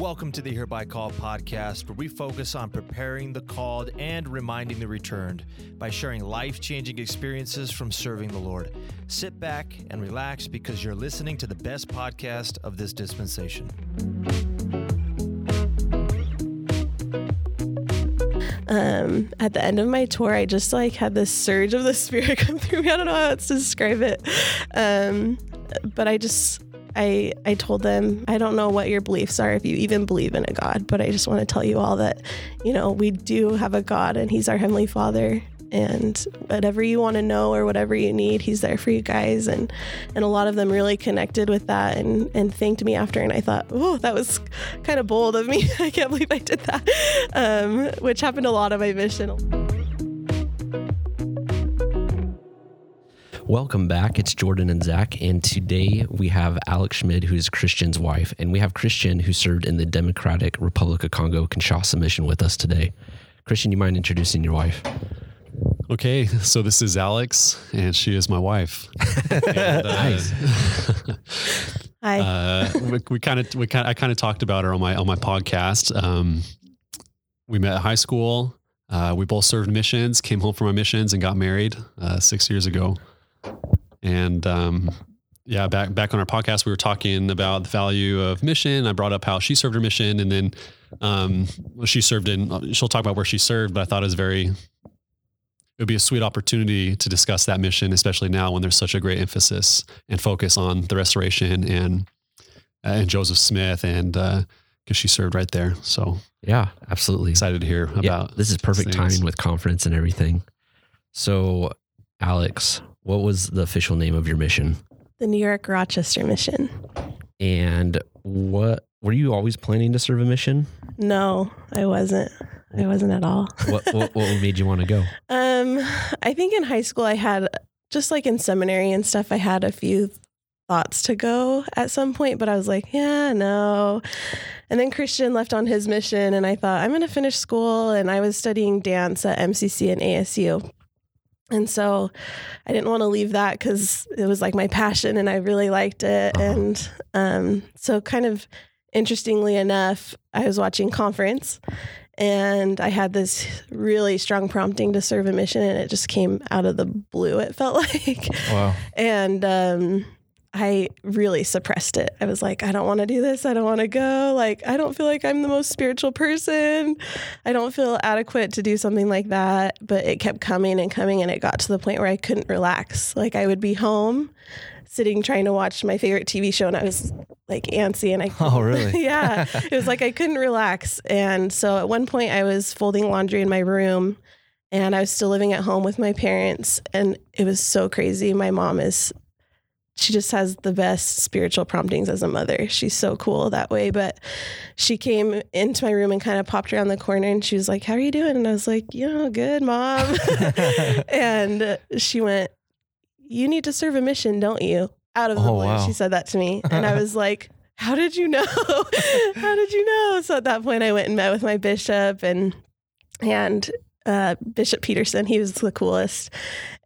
Welcome to the Hereby Called podcast, where we focus on preparing the called and reminding the returned by sharing life changing experiences from serving the Lord. Sit back and relax because you're listening to the best podcast of this dispensation. um, at the end of my tour, I just like had this surge of the spirit come through me. I don't know how else to describe it. Um, but I just, I, I told them, I don't know what your beliefs are, if you even believe in a God, but I just want to tell you all that, you know, we do have a God and He's our Heavenly Father. And whatever you want to know or whatever you need he's there for you guys. And and a lot of them really connected with that and and thanked me after. And i thought oh that was kind of bold of me. I can't believe i did that. Um, which happened a lot on my mission Welcome back. It's Jordan and Zack, and today we have Alex Schmid, who is Christiaan's wife, and we have Christiaan, who served in the Democratic Republic of Congo Kinshasa mission, with us today. Christiaan, you mind introducing your wife? Okay, so this is Alex, and she is my wife. and, uh, Nice. hi uh, we kind of, we kind, I kind of talked about her on my on my podcast. Um, we met at high school. Uh, we both served missions, came home from our missions, and got married uh, six years ago. And um, yeah, back back on our podcast, we were talking about the value of mission. I brought up how she served her mission, and then um, she served in. She'll talk about where she served, but I thought it was very it would be a sweet opportunity to discuss that mission, especially now when there's such a great emphasis and focus on the restoration and uh, and Joseph Smith and because she served right there. So Yeah, absolutely. excited to hear about. Yeah, this is perfect things. timing with conference and everything. So, Alex, what was the official name of your mission? the new york rochester mission And what were you always planning to serve a mission? no i wasn't i wasn't at all What what, what made you want to go? Um, I think in high school I had just like in seminary and stuff, I had a few thoughts to go at some point, but I was like, yeah, no. And then Christiaan left on his mission, and I thought I'm going to finish school, and I was studying dance at MCC and ASU. And so I didn't want to leave that because it was like my passion and I really liked it. Uh-huh. And um, so, kind of interestingly enough, I was watching Conference and I had this really strong prompting to serve a mission, and it just came out of the blue, it felt like. Wow. And um, I really suppressed it. I was like, I don't want to do this. I don't want to go. Like, I don't feel like I'm the most spiritual person. I don't feel adequate to do something like that. But it kept coming and coming, and it got to the point where I couldn't relax. Like, I would be home sitting trying to watch my favorite TV show, and I was like antsy, and I Oh, really? yeah, it was like I couldn't relax. And so at one point, I was folding laundry in my room and I was still living at home with my parents. And it was so crazy. My mom is, she just has the best spiritual promptings as a mother. She's so cool that way. But she came into my room and kind of popped around the corner and she was like, How are you doing? And I was like, You know, good, mom. and she went, You need to serve a mission, don't you? Out of the Oh, blue, wow. she said that to me. And I was like, How did you know? How did you know? So at that point, I went and met with my bishop and, and, uh, Bishop Peterson, he was the coolest.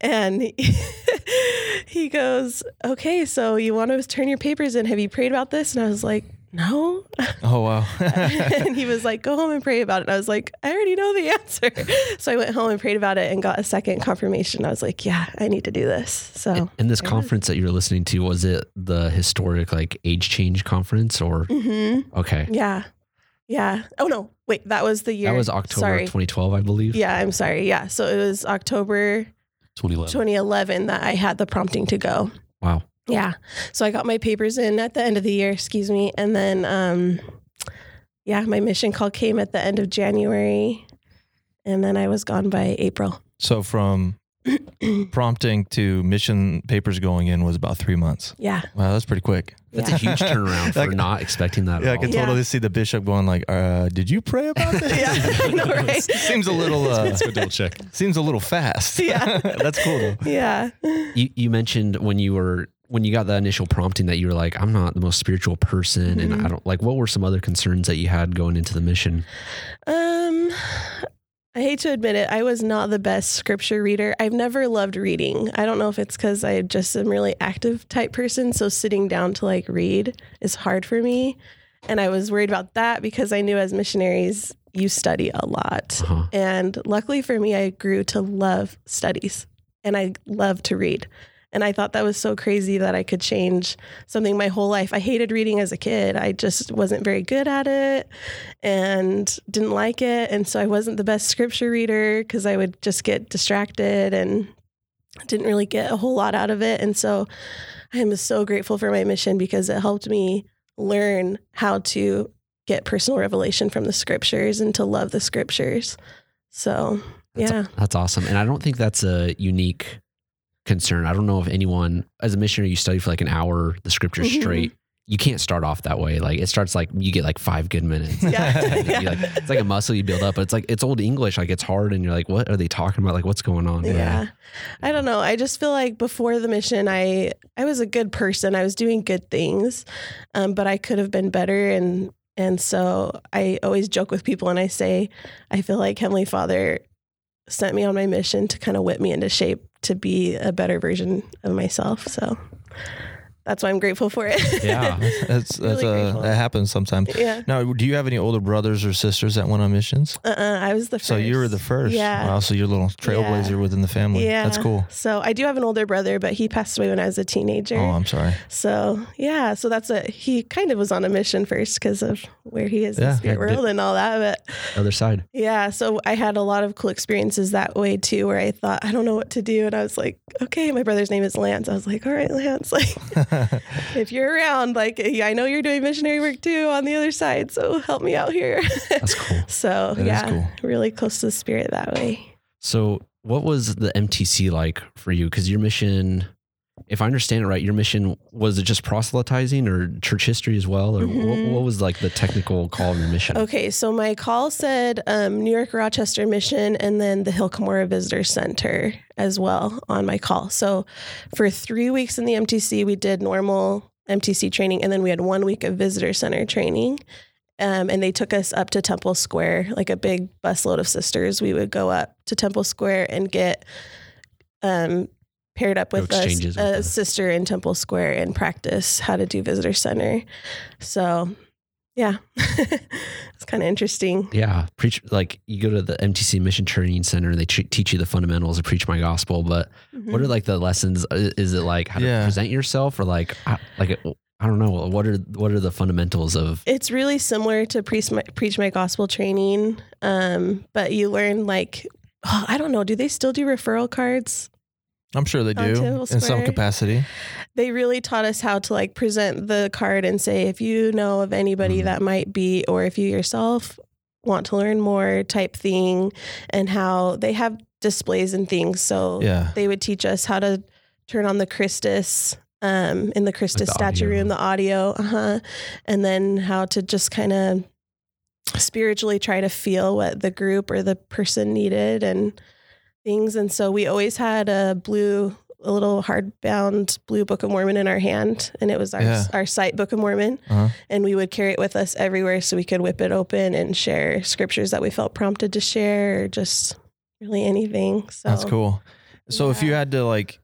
And he, goes, Okay, so you want to turn your papers in. Have you prayed about this? And I was like, No. Oh, wow. and he was like, Go home and pray about it. And I was like, I already know the answer. So I went home and prayed about it and got a second confirmation. I was like, Yeah, I need to do this. So, And this there it is. conference that you were listening to was it the historic like age change conference or Mhm. okay? yeah. Yeah. Oh, no. Wait, that was the year. That was October Sorry. 2012, I believe. Yeah, I'm sorry. Yeah. So it was October 2011. 2011 that I had the prompting to go. Wow. Yeah. So I got my papers in at the end of the year, excuse me. And then, um, yeah, my mission call came at the end of January. And then I was gone by April. so from prompting to mission papers going in was about three months. Yeah. Wow, that's pretty quick. That's yeah. a huge turnaround for Like- not expecting that Yeah, I at all. can Yeah. totally see the bishop going like, uh, "Did you pray about this?" Yeah, I know, right? seems a little uh, Let's go double check. seems a little fast. Yeah. that's cool though. Yeah. You, you mentioned when you were when you got the initial prompting that you were like, I'm not the most spiritual person, and Mhm. I don't like. What were some other concerns that you had going into the mission? Um, I hate to admit it, I was not the best scripture reader. I've never loved reading. I don't know if it's because I just am really active type person, so sitting down to like read is hard for me. And I was worried about that because I knew as missionaries, you study a lot. Uh-huh. And luckily for me, I grew to love studies and I love to read. And I thought that was so crazy that I could change something my whole life. I hated reading as a kid. I just wasn't very good at it and didn't like it. And so I wasn't the best scripture reader because I would just get distracted and didn't really get a whole lot out of it. And so I am so grateful for my mission because it helped me learn how to get personal revelation from the scriptures and to love the scriptures. So, That's, yeah. that's awesome. And I don't think that's a unique concern. I don't know if anyone, as a missionary, you study for like an hour the scriptures Mhm. straight. You can't start off that way. Like it starts like you get like five good minutes. Yeah. You, like, it's like a muscle you build up, but it's like it's old English. Like it's hard, and you're like, what are they talking about? Like what's going on? Yeah. I don't know. I just feel like before the mission I I was a good person. I was doing good things. Um, but I could have been better and and so I always joke with people and I say I feel like Heavenly Father sent me on my mission to kind of whip me into shape to be a better version of myself. So that's why I'm grateful for it. Yeah. That's that's Really uh, that happens sometimes. yeah. Now, do you have any older brothers or sisters that went on missions? Uh-uh, I was the first. So you were the first. Yeah. Wow. So you're a little trailblazer Yeah. within the family. Yeah. That's cool. So I do have an older brother, but he passed away when I was a teenager. Oh, I'm sorry. So yeah, so that's a he kind of was on a mission first because of where he is in Yeah, the spirit world and all that. But Other side. yeah, so I had a lot of cool experiences that way too, where I thought I don't know what to do, and I was like, okay, my brother's name is Lance. I was like, all right, Lance, like if you're around, like I know you're doing missionary work too on the other side, so help me out here. That's cool. so That yeah, cool. really close to the spirit that way. So, what was the MTC like for you? Because your mission, if I understand it right, your mission was it just proselytizing or church history as well, or Mhm. what, what was like the technical call of your mission? Okay, so my call said um, New York Rochester Mission and then the Hill Cumorah Visitor Center as well on my call. So for three weeks in the MTC, we did normal MTC training, and then we had one week of Visitor Center training. Um, and they took us up to Temple Square, like a big busload of sisters. We would go up to Temple Square and get um, paired up with a, with a sister in Temple Square and practice how to do Visitor Center. So, yeah, it's kind of interesting. Yeah, preach like you go to the MTC Mission Training Center and they tre- teach you the fundamentals of preach my gospel. But what are like the lessons? Uh, Is it like how to Yeah. present yourself, or like I- like I don't know what are what are the fundamentals of? It's really similar to preach my, preach my gospel training, um, but you learn like oh, I don't know. Do they still do referral cards? I'm sure they do in some capacity. They really taught us how to like present the card and say if you know of anybody Mhm. that might be, or if you yourself want to learn more type thing, and how they have displays and things. So Yeah. they would teach us how to turn on the Christus um, in the Christus the statue room, the audio, uh-huh. and then how to just kind of spiritually try to feel what the group or the person needed and things. And so we always had a blue, a little hardbound blue Book of Mormon in our hand, and it was our Yeah. our site Book of Mormon, Uh-huh. and we would carry it with us everywhere so we could whip it open and share scriptures that we felt prompted to share, or just really anything. So That's cool. So if you had to like,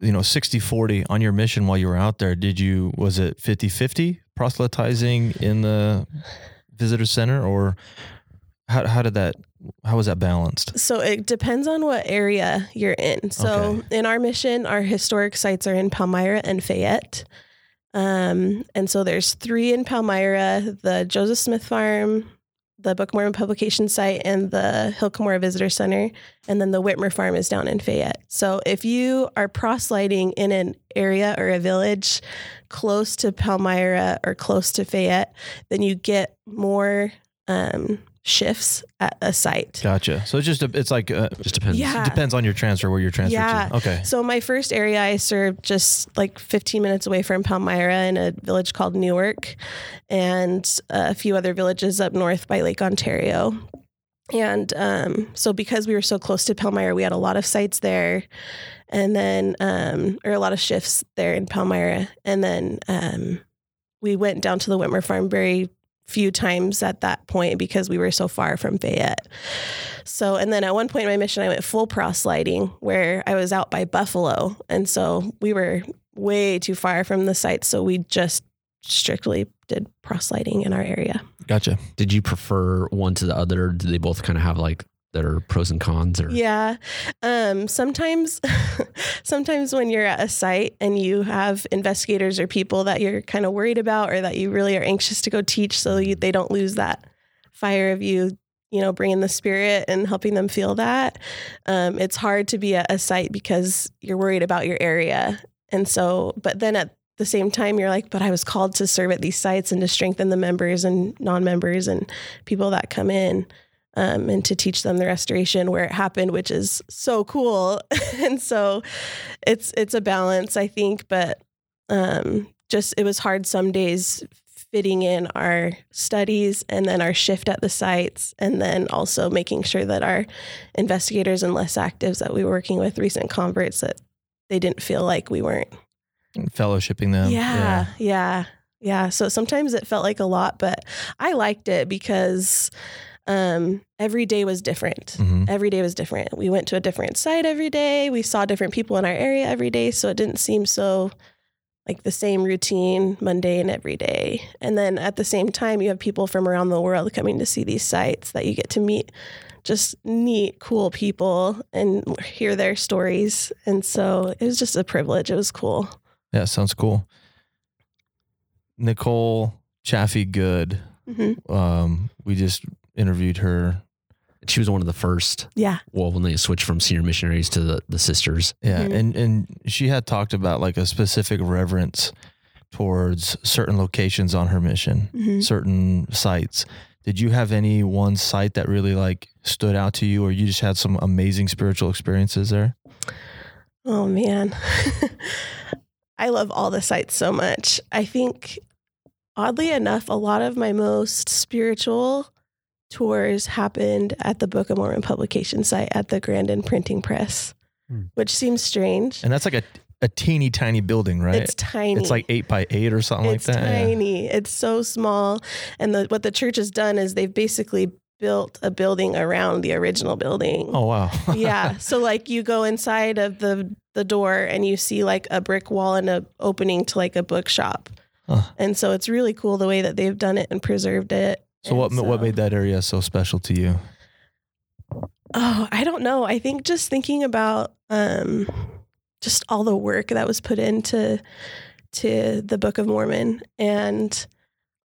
you know, 60 40 on your mission while you were out there, did you, was it 50 50 proselytizing in the visitor center or how, how did that, how was that balanced? So it depends on what area you're in. So in our mission, our historic sites are in Palmyra and Fayette. Um, and so there's three in Palmyra, the Joseph Smith Farm, the Book Mormon publication site, and the Hill Cumorah Visitor Center. And then the Whitmer Farm is down in Fayette. So if you are proselyting in an area or a village close to Palmyra or close to Fayette, then you get more um, shifts at a site. Gotcha. So it's just, a, it's like, uh, Just depends. Yeah. it depends on your transfer, where you're transferred Yeah. to. Okay. So my first area I served just like 15 minutes away from Palmyra in a village called Newark and a few other villages up north by Lake Ontario. And um, so because we were so close to Palmyra, we had a lot of sites there and then um, or a lot of shifts there in Palmyra. And then um, we went down to the Whitmer farm very few times at that point because we were so far from Fayette. So, and then at one point in my mission, I went full proselyting where I was out by Buffalo. And so we were way too far from the site. So we just strictly did proselyting in our area. Gotcha. Did you prefer one to the other? Did they both kind of have like their pros and cons? Or Yeah. Um, sometimes, sometimes when you're at a site and you have investigators or people that you're kind of worried about or that you really are anxious to go teach so you, they don't lose that fire of you, you know, bringing the spirit and helping them feel that. Um, it's hard to be at a site because you're worried about your area. And so, but then at the same time, you're like, but I was called to serve at these sites and to strengthen the members and non members and people that come in um, and to teach them the restoration where it happened, which is so cool. and so it's it's a balance, I think, but um, just it was hard some days fitting in our studies and then our shift at the sites and then also making sure that our investigators and less actives that we were working with recent converts that they didn't feel like we weren't Fellowshipping them. yeah, yeah, yeah. So sometimes it felt like a lot, but I liked it because um, every day was different. hmm Every day was different. We went to a different site every day. We saw different people in our area every day. So it didn't seem so like the same routine, mundane every day. And then at the same time, you have people from around the world coming to see these sites that you get to meet just neat, cool people and hear their stories. And so it was just a privilege. It was cool. Yeah, sounds cool. Nicole Chaffee Good. hmm Um, we just interviewed her. she was one of the first. Yeah. Well, when they switched from senior missionaries to the, the sisters. Yeah, Mhm. and and she had talked about like a specific reverence towards certain locations on her mission, Mhm. certain sites. Did you have any one site that really like stood out to you, or you just had some amazing spiritual experiences there? Oh man. I love all the sites so much. I think oddly enough, a lot of my most spiritual tours happened at the Book of Mormon publication site at the Grandin Printing Press, Hmm. which seems strange. And that's like a a teeny tiny building, right? It's tiny. It's like eight by eight or something it's like that. Yeah. tiny. It's so small. And the, what the church has done is they've basically built a building around the original building. Oh wow. yeah. So like you go inside of the the door and you see like a brick wall and a opening to like a bookshop. Huh. And so it's really cool the way that they've done it and preserved it. So what And what so- made that area so special to you? Oh, I don't know. I think just thinking about um just all the work that was put into to the Book of Mormon and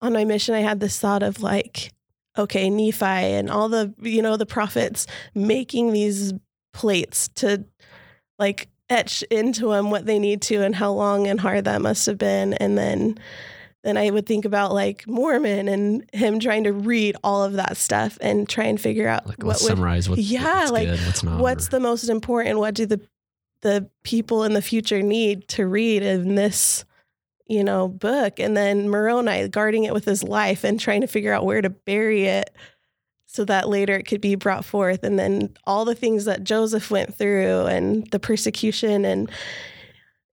on my mission I had this thought of like okay, Nephi and all the you know the prophets making these plates to like etch into them what they need to and how long and hard that must have been and then then I would think about like Mormon and him trying to read all of that stuff and try and figure out Like, what let's would summarize what, Yeah, what's like, good, what's not. what's or- the most important what do the the people in the future need to read in this you know book and then moroni guarding it with his life and trying to figure out where to bury it so that later it could be brought forth and then all the things that joseph went through and the persecution and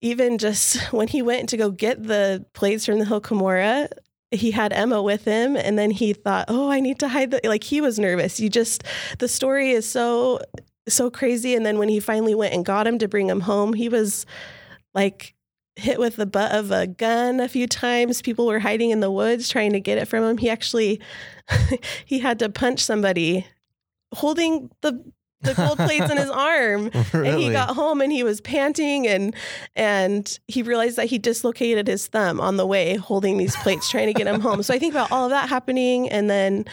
even just when he went to go get the plates from the hill Cumorah, he had Emma with him and then he thought, "Oh, I need to hide the like he was nervous." You just the story is so so crazy and then when he finally went and got him to bring him home, he was like hit with the butt of a gun a few times. People were hiding in the woods trying to get it from him. He actually he had to punch somebody holding the the gold plates in his arm. And he got home and he was panting and and he realized that he dislocated his thumb on the way holding these plates trying to get him home. So i think about all of that happening. And then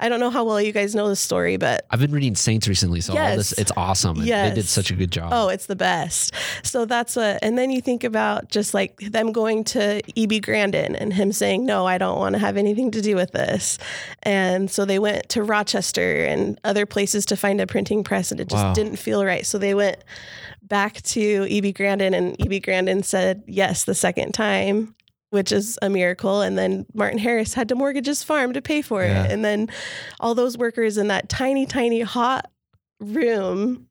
i don't know how well you guys know the story but I've been reading Saints recently, so all this Yes. it's awesome. and They did such a good job. oh it's the best. So that's what and then you think about just like them going to eb grandin and him saying no i don't want to have anything to do with this. And so they went to rochester and other places to find a printing press and it just Wow. didn't feel right so they went back to eb grandin and eb grandin said yes the second time which is a miracle and then martin harris had to mortgage his farm to pay for Yeah. it and then all those workers in that tiny tiny hot room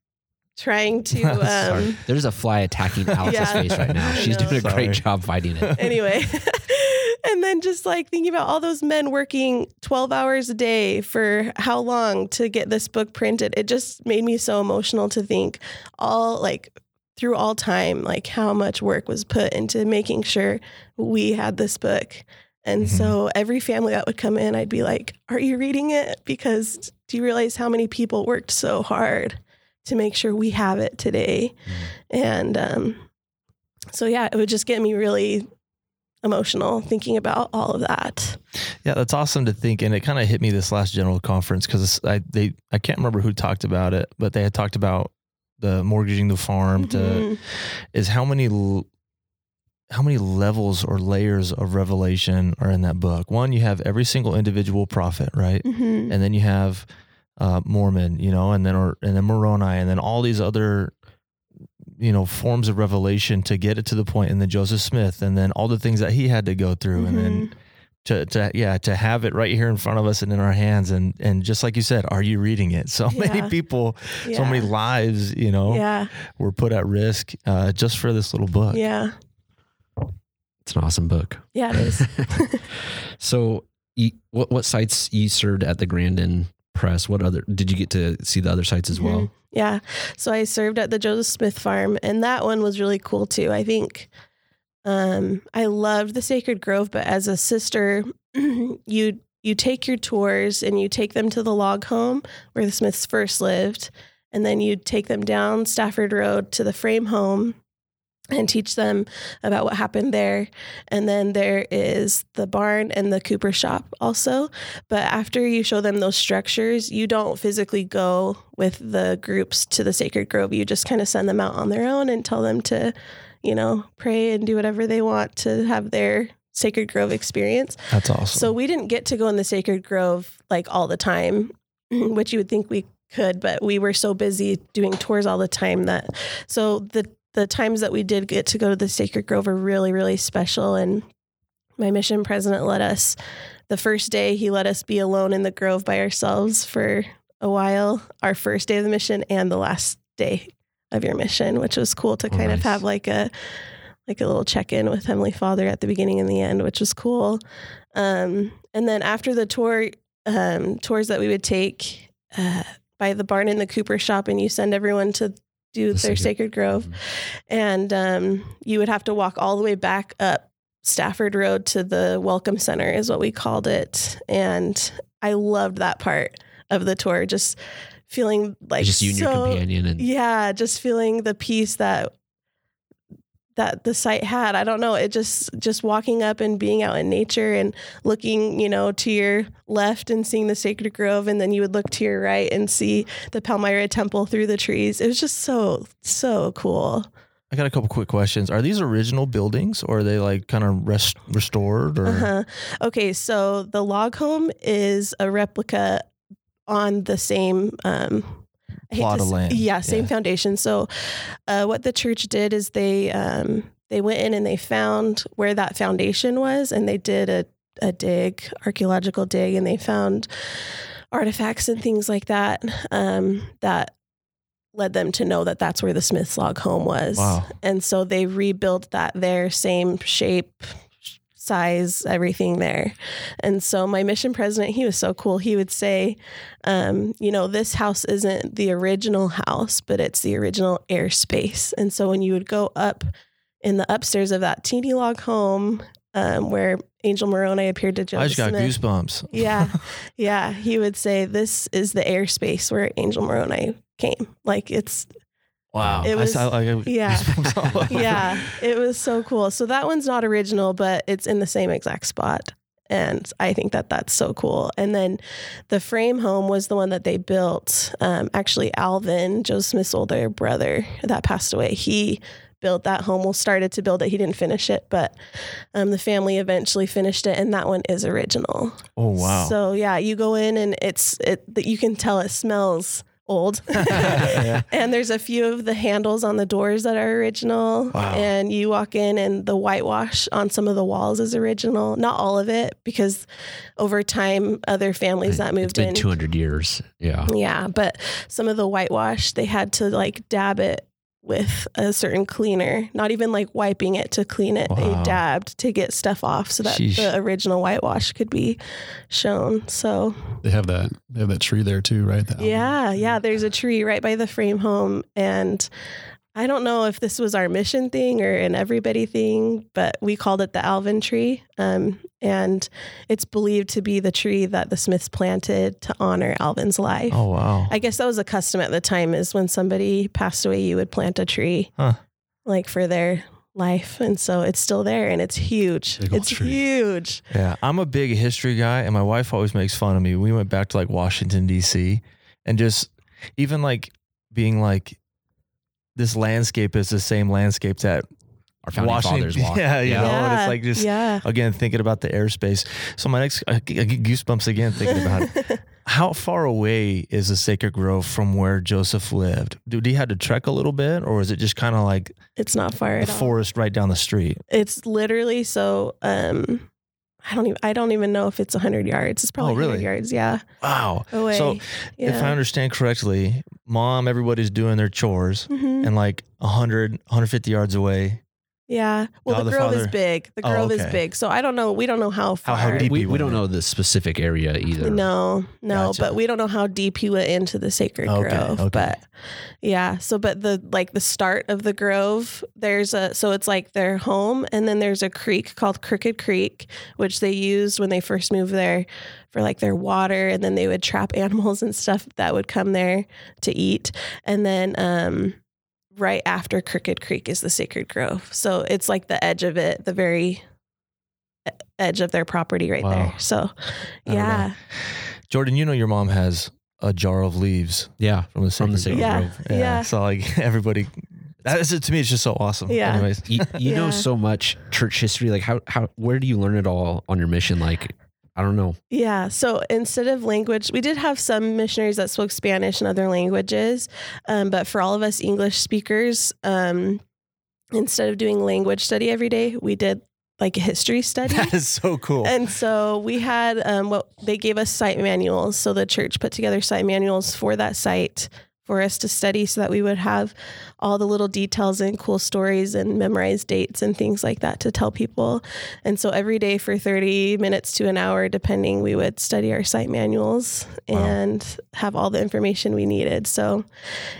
trying to um There's a fly attacking Alex's Yeah. face right now. She's doing a Sorry. great job fighting it. anyway and then just like thinking about all those men working 12 hours a day for how long to get this book printed it just made me so emotional to think all like through all time like how much work was put into making sure we had this book And Mhm. so every family that would come in, I'd be like, Are you reading it? Because do you realize how many people worked so hard to make sure we have it today? And um, so, yeah, it would just get me really emotional thinking about all of that. Yeah, that's awesome to think, and it kind of hit me this last general conference because I they I can't remember who talked about it, but they had talked about the mortgaging the farm to Mhm. is how many l- how many levels or layers of revelation are in that book. One, you have every single individual prophet, right, Mhm. and then you have uh, Mormon, you know, and then or and then Moroni, and then all these other you know forms of revelation to get it to the point, and then Joseph Smith, and then all the things that he had to go through, and then Mhm. to, to yeah to have it right here in front of us and in our hands and and just like you said are you reading it so many people yeah. so many lives you know Yeah. were put at risk uh, just for this little book Yeah. It's an awesome book. Yeah, it is. So, you, what what sites you served at the Grandin Press? What other did you get to see the other sites as well? Mhm. Yeah. So I served at the Joseph Smith farm and that one was really cool too. I think um I loved the Sacred Grove, but as a sister, you you take your tours and you take them to the log home where the Smiths first lived, and then you take them down Stafford Road to the frame home and teach them about what happened there. And then there is the barn and the Cooper shop also. But after you show them those structures, you don't physically go with the groups to the Sacred Grove. You just kind of send them out on their own and tell them to, you know, pray and do whatever they want to have their Sacred Grove experience. that's awesome So we didn't get to go in the Sacred Grove like all the time, which you would think we could, but we were so busy doing tours all the time that so the the times that we did get to go to the Sacred Grove are really really special. And my mission president let us the first day he let us be alone in the grove by ourselves for a while our first day of the mission and the last day of your mission which was cool to Oh, kind of have like a like a little check-in with heavenly father at the beginning and the end which was cool. Um, and then after the tour um, tours that we would take uh, by the barn in the cooper shop and you send everyone to do The their Sacred- sacred grove Mhm. and um, you would have to walk all the way back up Stafford Road to the Welcome Center, is what we called it. And I loved that part of the tour, just feeling like just you and your companion, and Yeah, just feeling the peace that that the site had. I don't know. It just just walking up and being out in nature and looking, you know, to your left and seeing the sacred grove, and then you would look to your right and see the Palmyra Temple through the trees. It was just so so cool. i got a couple quick questions are these original buildings or are they like kind of rest, restored or Uh-huh. Okay, so the log home is a replica on the same um, Plot of land. Yeah, same Yeah. foundation. So, uh, what the church did is they um, they went in and they found where that foundation was, and they did a a dig, archaeological dig, and they found artifacts and things like that um, that led them to know that that's where the Smiths log home was. Wow. And so they rebuilt that there, same shape, size, everything there. And so my mission president, he was so cool. He would say, um, you know, this house isn't the original house, but it's the original airspace. And so when you would go up in the upstairs of that teeny log home um, where Angel Moroni appeared to Joseph i just got Smith, goosebumps yeah. Yeah. He would say, This is the airspace where Angel Moroni came. Like it's, wow It I was- saw- I yeah. goosebumps all over. yeah, it was so cool. So that one's not original, but it's in the same exact spot. And I think that that's so cool. And then the frame home was the one that they built. Um, actually, Alvin, Joe Smith's older brother that passed away, he built that home. Well, started to build it. He didn't finish it, but um, the family eventually finished it. And that one is original. oh wow So yeah, you go in and it's it you can tell it smells old. Yeah. and there's a few of the handles on the doors that are original. Wow. And you walk in and the whitewash on some of the walls is original. Not all of it because over time other families that it's moved been in 200 years. Yeah. yeah, but some of the whitewash they had to like dab it with a certain cleaner, not even like wiping it to clean it. Wow. They dabbed to get stuff off so that Sheesh. the original whitewash could be shown. So, They have that. They have that tree there too, right? That yeah, yeah, there's a tree right by the frame home and I don't know if this was our mission thing or an everybody thing, but we called it the Alvin tree. Um, and it's believed to be the tree that the Smiths planted to honor Alvin's life. Oh wow. I guess that was a custom at the time is when somebody passed away, you would plant a tree Huh. like for their life. And so it's still there and it's huge. It's tree. huge. Yeah, I'm a big history guy, and my wife always makes fun of me. We went back to like Washington D.C. and just even like being like, this landscape is the same landscape that Our founding Washington. fathers walked. Yeah, you know, and Yeah. it's like just yeah. again thinking about the airspace. So my next, I get goosebumps again thinking about it. How far away is the Sacred Grove from where Joseph lived? Did he had to trek a little bit, or is it just kind of like it's not far the at forest right down the street? It's literally so um I don't even I don't even know if it's 100 yards. It's probably Oh, really? 100 yards, yeah. Wow. Away. So yeah. if I understand correctly, mom, everybody's doing their chores, Mhm. and like 100, 150 yards away. Yeah. Well, God the the grove is big. The Oh, grove is big. So I don't know. We don't know how How- far. how deep We, we don't know the specific area either. No, no, Gotcha. but we don't know how deep he went into the sacred Okay, grove. okay. But yeah, so but the like the start of the grove, there's a so it's like their home, and then there's a creek called Crooked Creek, which they used when they first moved there for like their water, and then they would trap animals and stuff that would come there to eat, and then um right after Crooked Creek is the sacred grove, so it's like the edge of it, the very edge of their property right Wow. there. So I don't know. yeah. Jordan, you know your mom has a jar of leaves Yeah. from the From the Sacred Sacred Grove. Grove. Yeah. So like everybody, that is to me. It's just so awesome. Yeah. Anyways, You, you know so much church history. Like how how where do you learn it all on your mission? Like I don't know. Yeah. So instead of language, we did have some missionaries that spoke Spanish and other languages. Um, but for all of us English speakers, um, instead of doing language study every day, we did like a history study. that is so cool. And so we had um, what they gave us site manuals. So the church put together site manuals for that site for us to study so that we would have all the little details and cool stories and memorized dates and things like that to tell people. And so every day for 30 minutes to an hour, depending, we would study our site manuals Wow. and have all the information we needed. So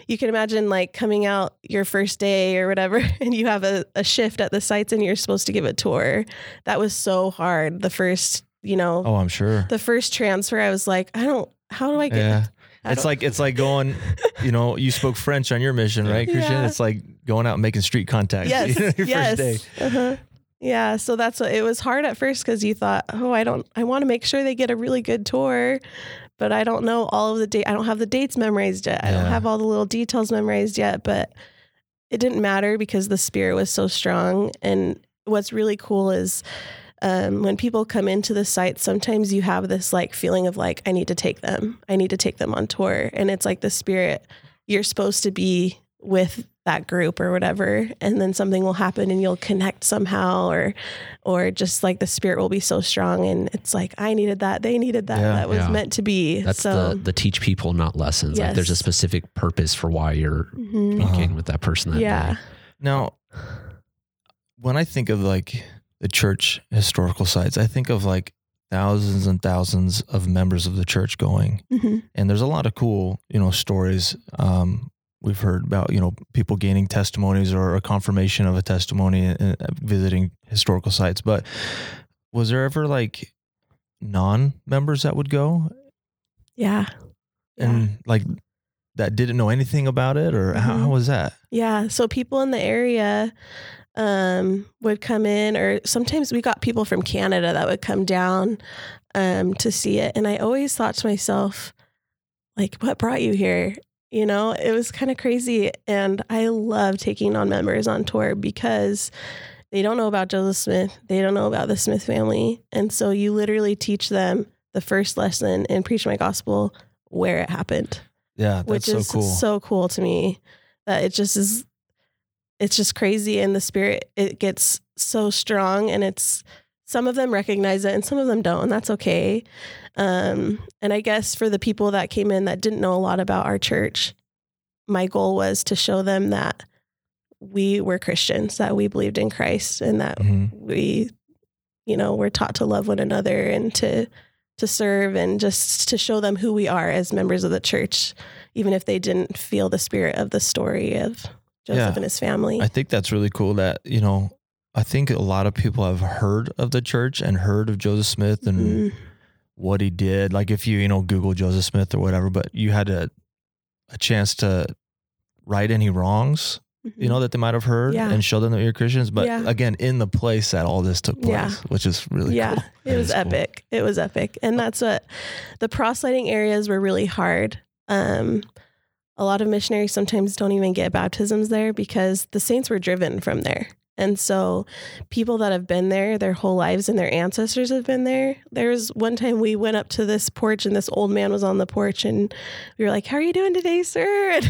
you can imagine like coming out your first day or whatever, and you have a, a shift at the sites and you're supposed to give a tour. That was so hard. The first, you know, oh, I'm sure. the first transfer, I was like, I don't, how do I get Yeah. I It's like it's like going, you know, you spoke French on your mission, right, Christiaan? Yeah. It's like going out and making street contact. yes, you know, your yes. first day. Uh-huh. Yeah, so that's what it was hard at first because you thought, oh, I don't, I want to make sure they get a really good tour, but I don't know all of the date. I don't have the dates memorized yet. I don't have all the little details memorized yet, but it didn't matter because the spirit was so strong. And what's really cool is um, when people come into the site, sometimes you have this like feeling of like, I need to take them. I need to take them on tour. And it's like the spirit, you're supposed to be with that group or whatever. And then something will happen and you'll connect somehow or or just like the spirit will be so strong and it's like, I needed that. They needed that. Yeah. that was Yeah. meant to be. That's so the the teach people, not lessons. Like there's a specific purpose for why you're mhm. speaking with that person that yeah. day. Now, when I think of like the church historical sites, I think of like thousands and thousands of members of the church going, Mhm. and there's a lot of cool, you know, stories. Um, we've heard about, you know, people gaining testimonies or a confirmation of a testimony and uh, visiting historical sites. But was there ever like non-members that would go Yeah. Yeah. and like that didn't know anything about it, or how, Mhm. how was that? Yeah. So people in the area um, would come in, or sometimes we got people from Canada that would come down um, to see it. And I always thought to myself, like, what brought you here? You know, it was kind of crazy. And I love taking on members on tour because they don't know about Joseph Smith, they don't know about the Smith family. And so you literally teach them the first lesson and Preach My Gospel where it happened Yeah, that's which so is cool. so cool to me that it just is it's just crazy and the spirit it gets so strong and it's some of them recognize it and some of them don't and that's okay um and i guess for the people that came in that didn't know a lot about our church my goal was to show them that we were christians that we believed in christ and that Mhm. we you know we're taught to love one another and to to serve and just to show them who we are as members of the church even if they didn't feel the spirit of the story of Joseph Yeah. and his family. I think that's really cool that, you know, I think a lot of people have heard of the church and heard of Joseph Smith and Mhm. what he did. Like if you, you know, Google Joseph Smith or whatever, but you had a a chance to right any wrongs, you know, that they might have heard Yeah. and show them that you're Christians. But Yeah. again, in the place that all this took place, Yeah. which is really yeah, cool. it was is cool. epic. It was epic, and that's what the proselyting areas were really hard. Um, a lot of missionaries sometimes don't even get baptisms there because the saints were driven from there. And so, people that have been there their whole lives and their ancestors have been there. There was one time we went up to this porch, and this old man was on the porch, and we were like, How are you doing today, sir? And,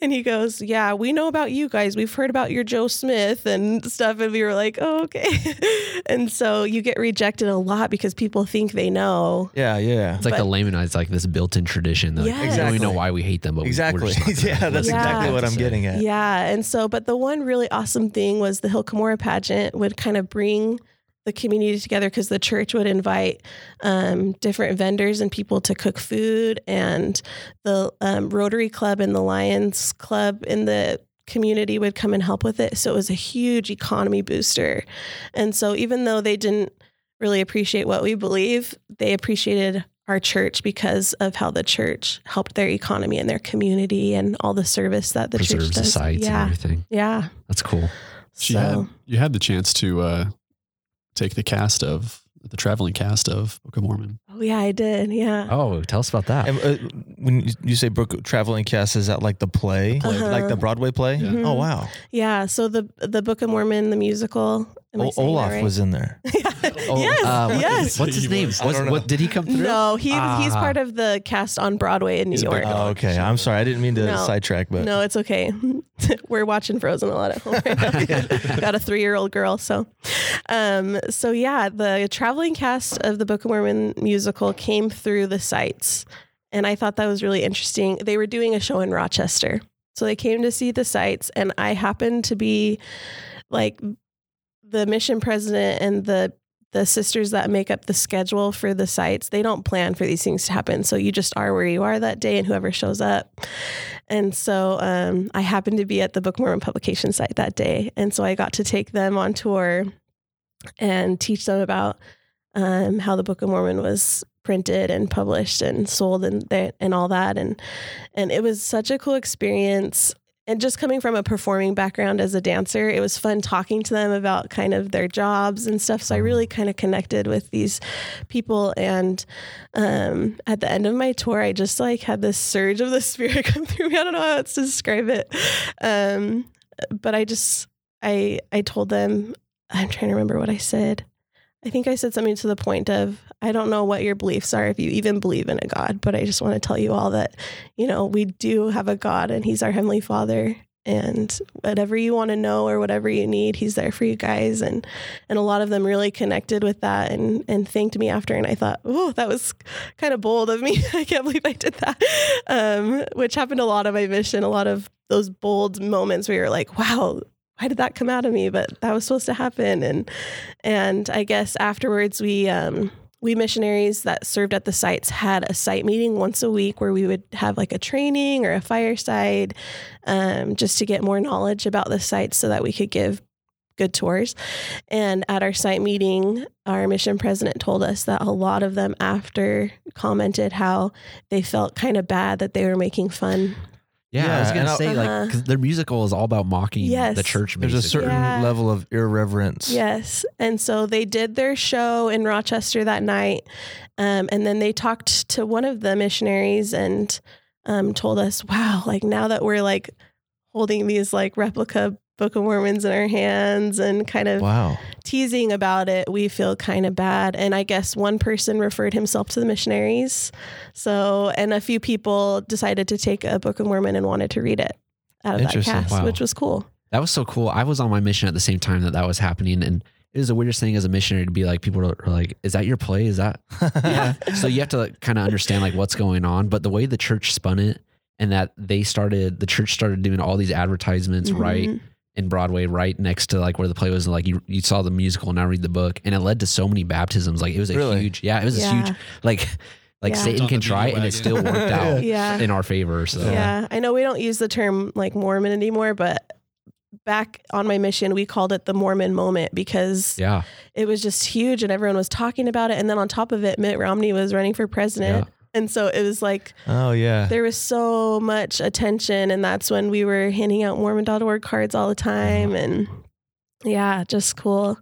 and he goes, Yeah, we know about you guys. We've heard about your Joe Smith and stuff. And we were like, Oh, okay. and so, you get rejected a lot because people think they know. Yeah, yeah. It's like the But- Lamanites, like this built-in tradition. That, like, Yes. We know why we hate them, but Exactly. We're just yeah, that's listen to exactly what I'm getting at. Yeah. And so, but the one really awesome thing was the Hill Cumorah pageant would kind of bring the community together because the church would invite um, different vendors and people to cook food, and the um, Rotary Club and the Lions Club in the community would come and help with it. So it was a huge economy booster. And so, even though they didn't really appreciate what we believe, they appreciated our church because of how the church helped their economy and their community and all the service that the Preserves church the does. sites and yeah, everything. yeah. That's cool. She so had you had the chance to uh, take the cast of the traveling cast of Book of Mormon. Oh yeah, I did. Yeah. Oh, tell us about that. And, uh, when you- you say Brook Traveling Cast, is that like the play, Uh-huh. like the Broadway play? Yeah. Mhm. Oh wow, Yeah. So the the Book of Mormon, the musical. Am I O- saying that Olaf right? was in there. Oh, yes. uh, what- yes. What's his name? was. I Was- don't know. what did he come through? No, he he's Ah. part of the cast on Broadway in New He's a York. Oh, okay. I'm sorry. I didn't mean to No. sidetrack, but No, it's okay. We're watching Frozen a lot at home. Right now. Got a three-year-old girl, so, um, so yeah, the traveling cast of the Book of Mormon musical came through the sites, and I thought that was really interesting. They were doing a show in Rochester, so they came to see the sites, and I happened to be like the mission president and the the sisters that make up the schedule for the sites they don't plan for these things to happen. So you just are where you are that day and whoever shows up. And so um, i happened to be at the book mormon publication site that day. And so i got to take them on tour and teach them about um, how the book of mormon was printed and published and sold and that and all that and and it was such a cool experience and just coming from a performing background as a dancer, it was fun talking to them about kind of their jobs and stuff. So I really kind of connected with these people. And um, at the end of my tour, I just like had this surge of the spirit come through me. I don't know how else to describe it. Um, but I just, I, I told them, I'm trying to remember what I said. I think I said something to the point of, I don't know what your beliefs are, if you even believe in a God, but I just want to tell you all that, you know, we do have a God and He's our Heavenly Father. And whatever you want to know or whatever you need, He's there for you guys. And and a lot of them really connected with that and and thanked me after. And I thought, oh, that was kind of bold of me. I can't believe I did that. Um, which happened a lot of my mission, a lot of those bold moments where you're like, wow, why did that come out of me? But that was supposed to happen. And and I guess afterwards we um we missionaries that served at the sites had a site meeting once a week where we would have like a training or a fireside um, just to get more knowledge about the sites so that we could give good tours. And at our site meeting, our mission president told us that a lot of them after commented how they felt kind of bad that they were making fun. Yeah, I was gonna and say like Uh-huh. because their musical is all about mocking Yes. the church. there's a basically. certain Yeah. level of irreverence. Yes. And so they did their show in Rochester that night. Um, and then they talked to one of the missionaries and um, told us, wow, like now that we're like holding these like replica Book of Mormons in our hands and kind of Wow. teasing about it, we feel kind of bad. And I guess one person referred himself to the missionaries. So, and a few people decided to take a Book of Mormon and wanted to read it out of that cast, Wow. which was cool. That was so cool. I was on my mission at the same time that that was happening, and it was the weirdest thing as a missionary to be like, people are, are like, "Is that your play? Is that?" Yeah. so you have to kind of understand like what's going on. But the way the church spun it, and that they started, the church started doing all these advertisements right Mhm. In Broadway, right next to like where the play was. And Like you, you saw the musical, and now read the book, and it led to so many baptisms. Like it was a Really? huge, yeah, it was a huge, like, like Yeah. Satan can try media and it still worked out Yeah. in our favor. So Yeah. I know we don't use the term like Mormon anymore, but back on my mission, we called it the Mormon moment because Yeah. it was just huge and everyone was talking about it. And then on top of it, Mitt Romney was running for president. And so it was like Oh yeah. there was so much attention. And that's when we were handing out Mormon.org cards all the time. Uh-huh. And yeah, just cool.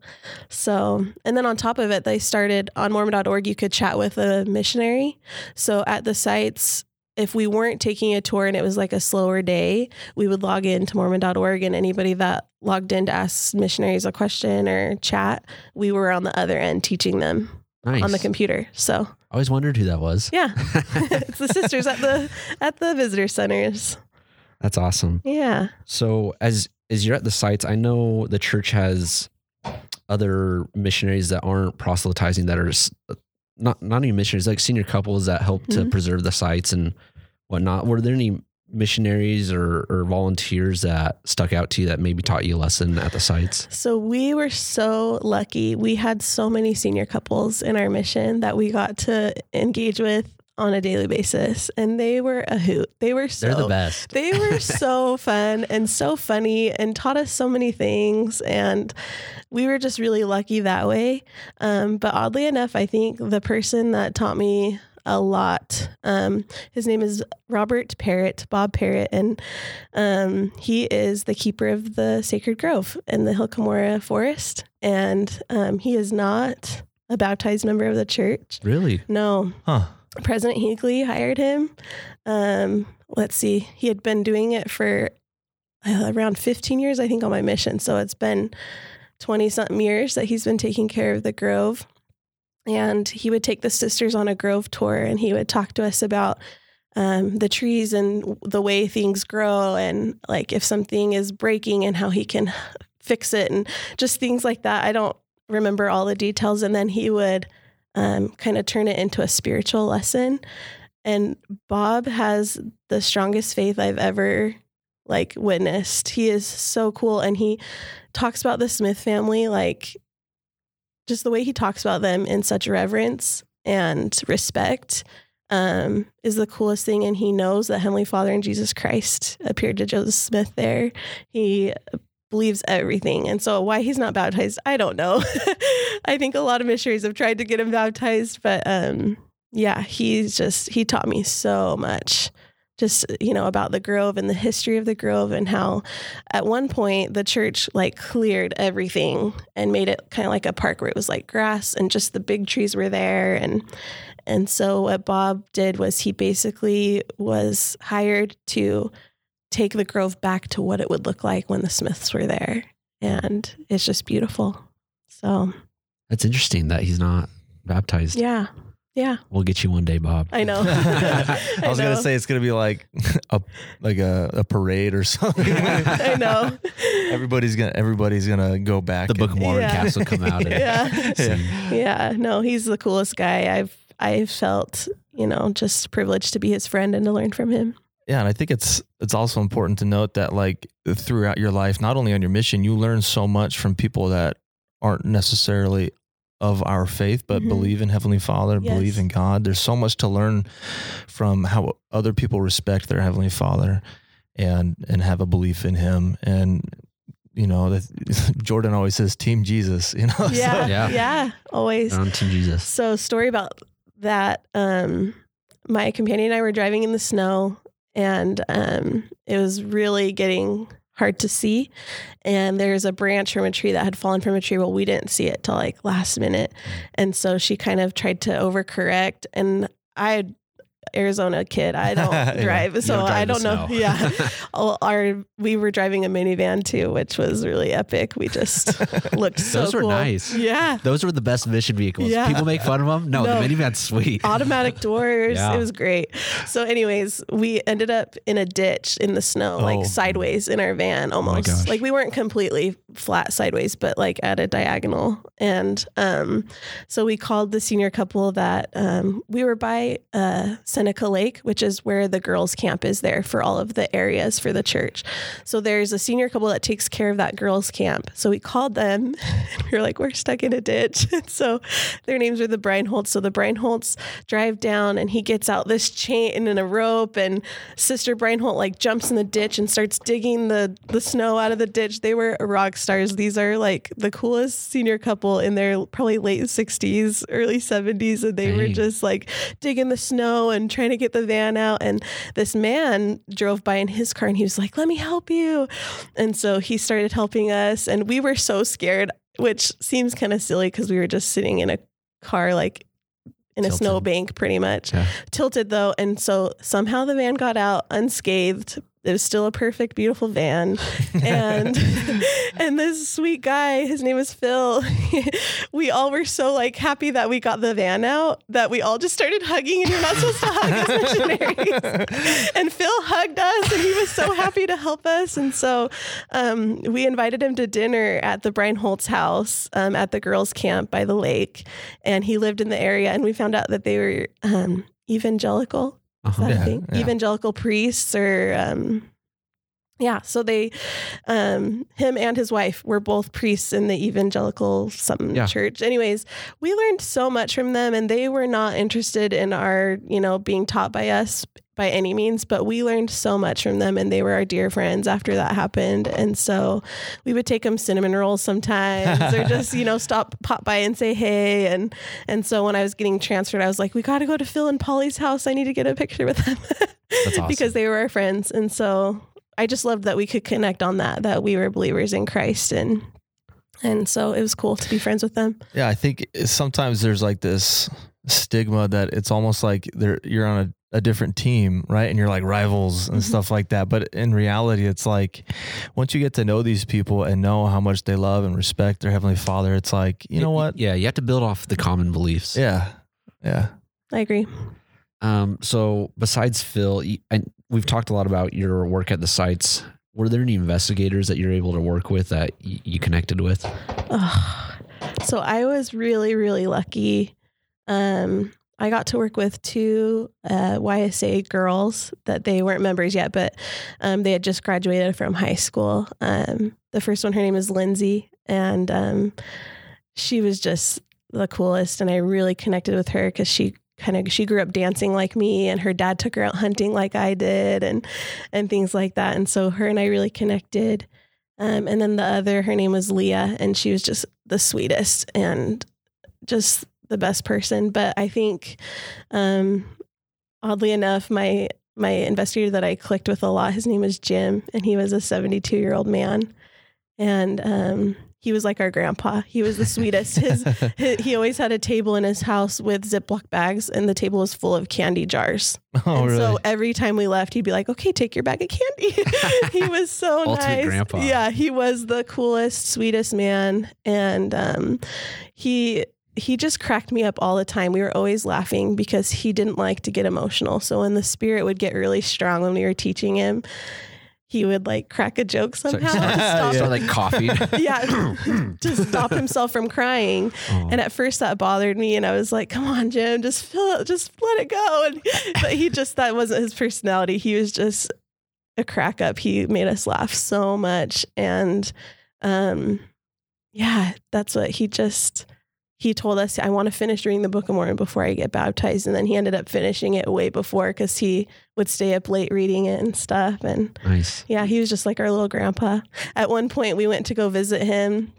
So, and then on top of it, they started on Mormon.org, you could chat with a missionary. So at the sites, if we weren't taking a tour and it was like a slower day, we would log in to Mormon.org and anybody that logged in to ask missionaries a question or chat, we were on the other end teaching them Nice. on the computer. So I always wondered who that was. yeah, it's the sisters at the at the visitor centers. That's awesome. Yeah. So as as you're at the sites, I know the church has other missionaries that aren't proselytizing that are not not even missionaries, like senior couples that help to Mhm. preserve the sites and whatnot. Were there any missionaries or, or volunteers that stuck out to you that maybe taught you a lesson at the sites? So we were so lucky. We had so many senior couples in our mission that we got to engage with on a daily basis, and they were a hoot. They were so They're the best. they were so fun and so funny and taught us so many things and we were just really lucky that way um, but oddly enough i think the person that taught me a lot um, his name is robert parrott bob parrott and um, he is the keeper of the sacred grove in the Hill Cumorah forest and um, he is not a baptized member of the church Really? no Huh. President Hinckley hired him. Um, let's see, he had been doing it for uh, around 15 years, I think, on my mission. So it's been 20 something years that he's been taking care of the Grove. And he would take the sisters on a Grove tour and he would talk to us about um, the trees and the way things grow and like if something is breaking and how he can fix it and just things like that. I don't remember all the details. And then he would um, kind of turn it into a spiritual lesson. And Bob has the strongest faith I've ever like witnessed. He is so cool, and he talks about the Smith family like just the way he talks about them in such reverence and respect um, is the coolest thing. And he knows that Heavenly Father and Jesus Christ appeared to Joseph Smith there. He believes everything. And so why he's not baptized, I don't know. I think a lot of missionaries have tried to get him baptized, but um yeah, he's just he taught me so much just you know about the grove and the history of the grove and how at one point the church like cleared everything and made it kind of like a park where it was like grass and just the big trees were there and and so what Bob did was he basically was hired to take the grove back to what it would look like when the Smiths were there. And it's just beautiful. So, That's interesting that he's not baptized. yeah. Yeah. We'll get you one day, Bob. I know. I was gonna say it's gonna be like a like a, a parade or something. I know. everybody's gonna everybody's gonna go back. the Book of Mormon Yeah. cast will come out. And Yeah. Yeah. No, he's the coolest guy. I've I felt, you know, just privileged to be his friend and to learn from him. Yeah, and I think it's it's also important to note that like throughout your life, not only on your mission, you learn so much from people that aren't necessarily of our faith, but Mhm. believe in Heavenly Father, believe in God. There's so much to learn from how other people respect their Heavenly Father and and have a belief in Him. And you know, that Jordan always says Team Jesus, you know. So- Yeah. Yeah. yeah. Always. On to Jesus. So story about that. Um, my companion and I were driving in the snow, and um, it was really getting hard to see. And there's a branch from a tree that had fallen from a tree. Well, we didn't see it till like last minute, and so she kind of tried to overcorrect. And I, Arizona kid, I don't drive, You so don't drive I don't know. Yeah, our we were driving a minivan too, which was really epic. We just looked so Those were cool. nice. Yeah. Those were the best mission vehicles. Yeah. People make fun of them. No, No. the minivan's sweet. automatic doors. Yeah. It was great. So, anyways, we ended up in a ditch in the snow, Oh. like sideways in our van oh almost. gosh. like we weren't completely flat sideways, but like at a diagonal. And um, so we called the senior couple that um, we were by a Seneca Lake, which is where the girls' camp is there for all of the areas for the church. So there's a senior couple that takes care of that girls' camp. So we called them and we were like, we're stuck in a ditch. So their names are the Breinholtz. So the Breinholtz drive down and he gets out this chain and a rope and Sister Breinholt like jumps in the ditch and starts digging the, the snow out of the ditch. They were a rock stars. These are like the coolest senior couple in their probably late 60s, early 70s. And they were just like digging the snow and trying to get the van out. And this man drove by in his car and he was like, let me help you. And so he started helping us. And we were so scared, which seems kind of silly because we were just sitting in a car, like in a Tilted. snowbank, pretty much. Yeah. Tilted though. And so somehow the van got out unscathed. It was still a perfect, beautiful van. And and this sweet guy, his name is Phil. we all were so like happy that we got the van out that we all just started hugging and you're not supposed to hug as missionaries. and Phil hugged us and he was so happy to help us. And so um, we invited him to dinner at the Breinholtz house um, at the girls' camp by the lake. And he lived in the area and we found out that they were um, evangelical. Uh-huh. Yeah, yeah. Evangelical priests or um yeah, so they um him and his wife were both priests in the evangelical something Yeah. church. Anyways, we learned so much from them and they were not interested in our, you know, being taught by us by any means, but we learned so much from them and they were our dear friends after that happened. And so we would take them cinnamon rolls sometimes or just, you know, stop pop by and say hey and and so when I was getting transferred, I was like, we got to go to Phil and Polly's house. I need to get a picture with them. That's awesome. because they were our friends. And so I just loved that we could connect on that, that we were believers in Christ. And and so it was cool to be friends with them. Yeah, I think sometimes there's like this stigma that it's almost like they're you're on a, a different team, right? And you're like rivals and Mhm. stuff like that. But in reality, it's like once you get to know these people and know how much they love and respect their heavenly Father, it's like you know what? Yeah, you have to build off the common beliefs. Yeah, yeah. I agree. Um, so besides Phil, and we've talked a lot about your work at the sites. Were there any investigators that you're able to work with that y- you connected with? Ugh. So I was really, really lucky. Um, I got to work with two uh, YSA girls that they weren't members yet, but um, they had just graduated from high school. Um, the first one, her name is Lindsay, and um, she was just the coolest. And I really connected with her because she kind of she grew up dancing like me, and her dad took her out hunting like I did, and and things like that. And so her and I really connected. Um, and then the other, her name was Leah, and she was just the sweetest and just the best person. But I think, um, oddly enough, my my investigator that I clicked with a lot, his name was Jim, and he was a 72 year old man, and um, he was like our grandpa. He was the sweetest. His he, he always had a table in his house with Ziploc bags, and the table was full of candy jars. Oh, and really? so every time we left, he'd be like, "Okay, take your bag of candy." he was so nice. grandpa. Yeah, he was the coolest, sweetest man, and um, he he just cracked me up all the time. We were always laughing because he didn't like to get emotional. So when the spirit would get really strong when we were teaching him, he would like crack a joke somehow so- to stop. Start like coffee. Yeah, to stop himself from crying. Oh. And at first that bothered me, and I was like, "Come on, Jim, just feel it, just let it go." And but he just that wasn't his personality. He was just a crack up. He made us laugh so much, and um, yeah, that's what he just he told us. I want to finish reading the Book of Mormon before I get baptized, and then he ended up finishing it way before because he would stay up late reading it and stuff, and nice. yeah, he was just like our little grandpa. At one point, we went to go visit him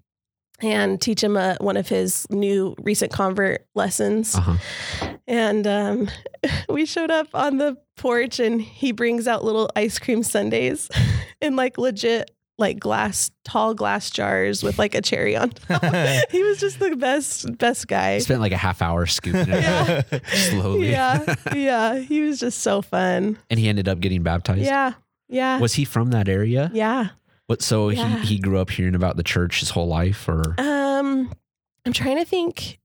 and teach him a, one of his new recent convert lessons. Uh-huh. And um, we showed up on the porch, and he brings out little ice cream sundaes in like legit, like glass, tall glass jars with like a cherry on top. he was just the best, best guy. Spent like a half hour scooping it Yeah. up slowly. Yeah, yeah, he was just so fun. and he ended up getting baptized. Yeah, yeah, Was he from that area? yeah. What? So Yeah. he he grew up hearing about the church his whole life, or Um, I'm trying to think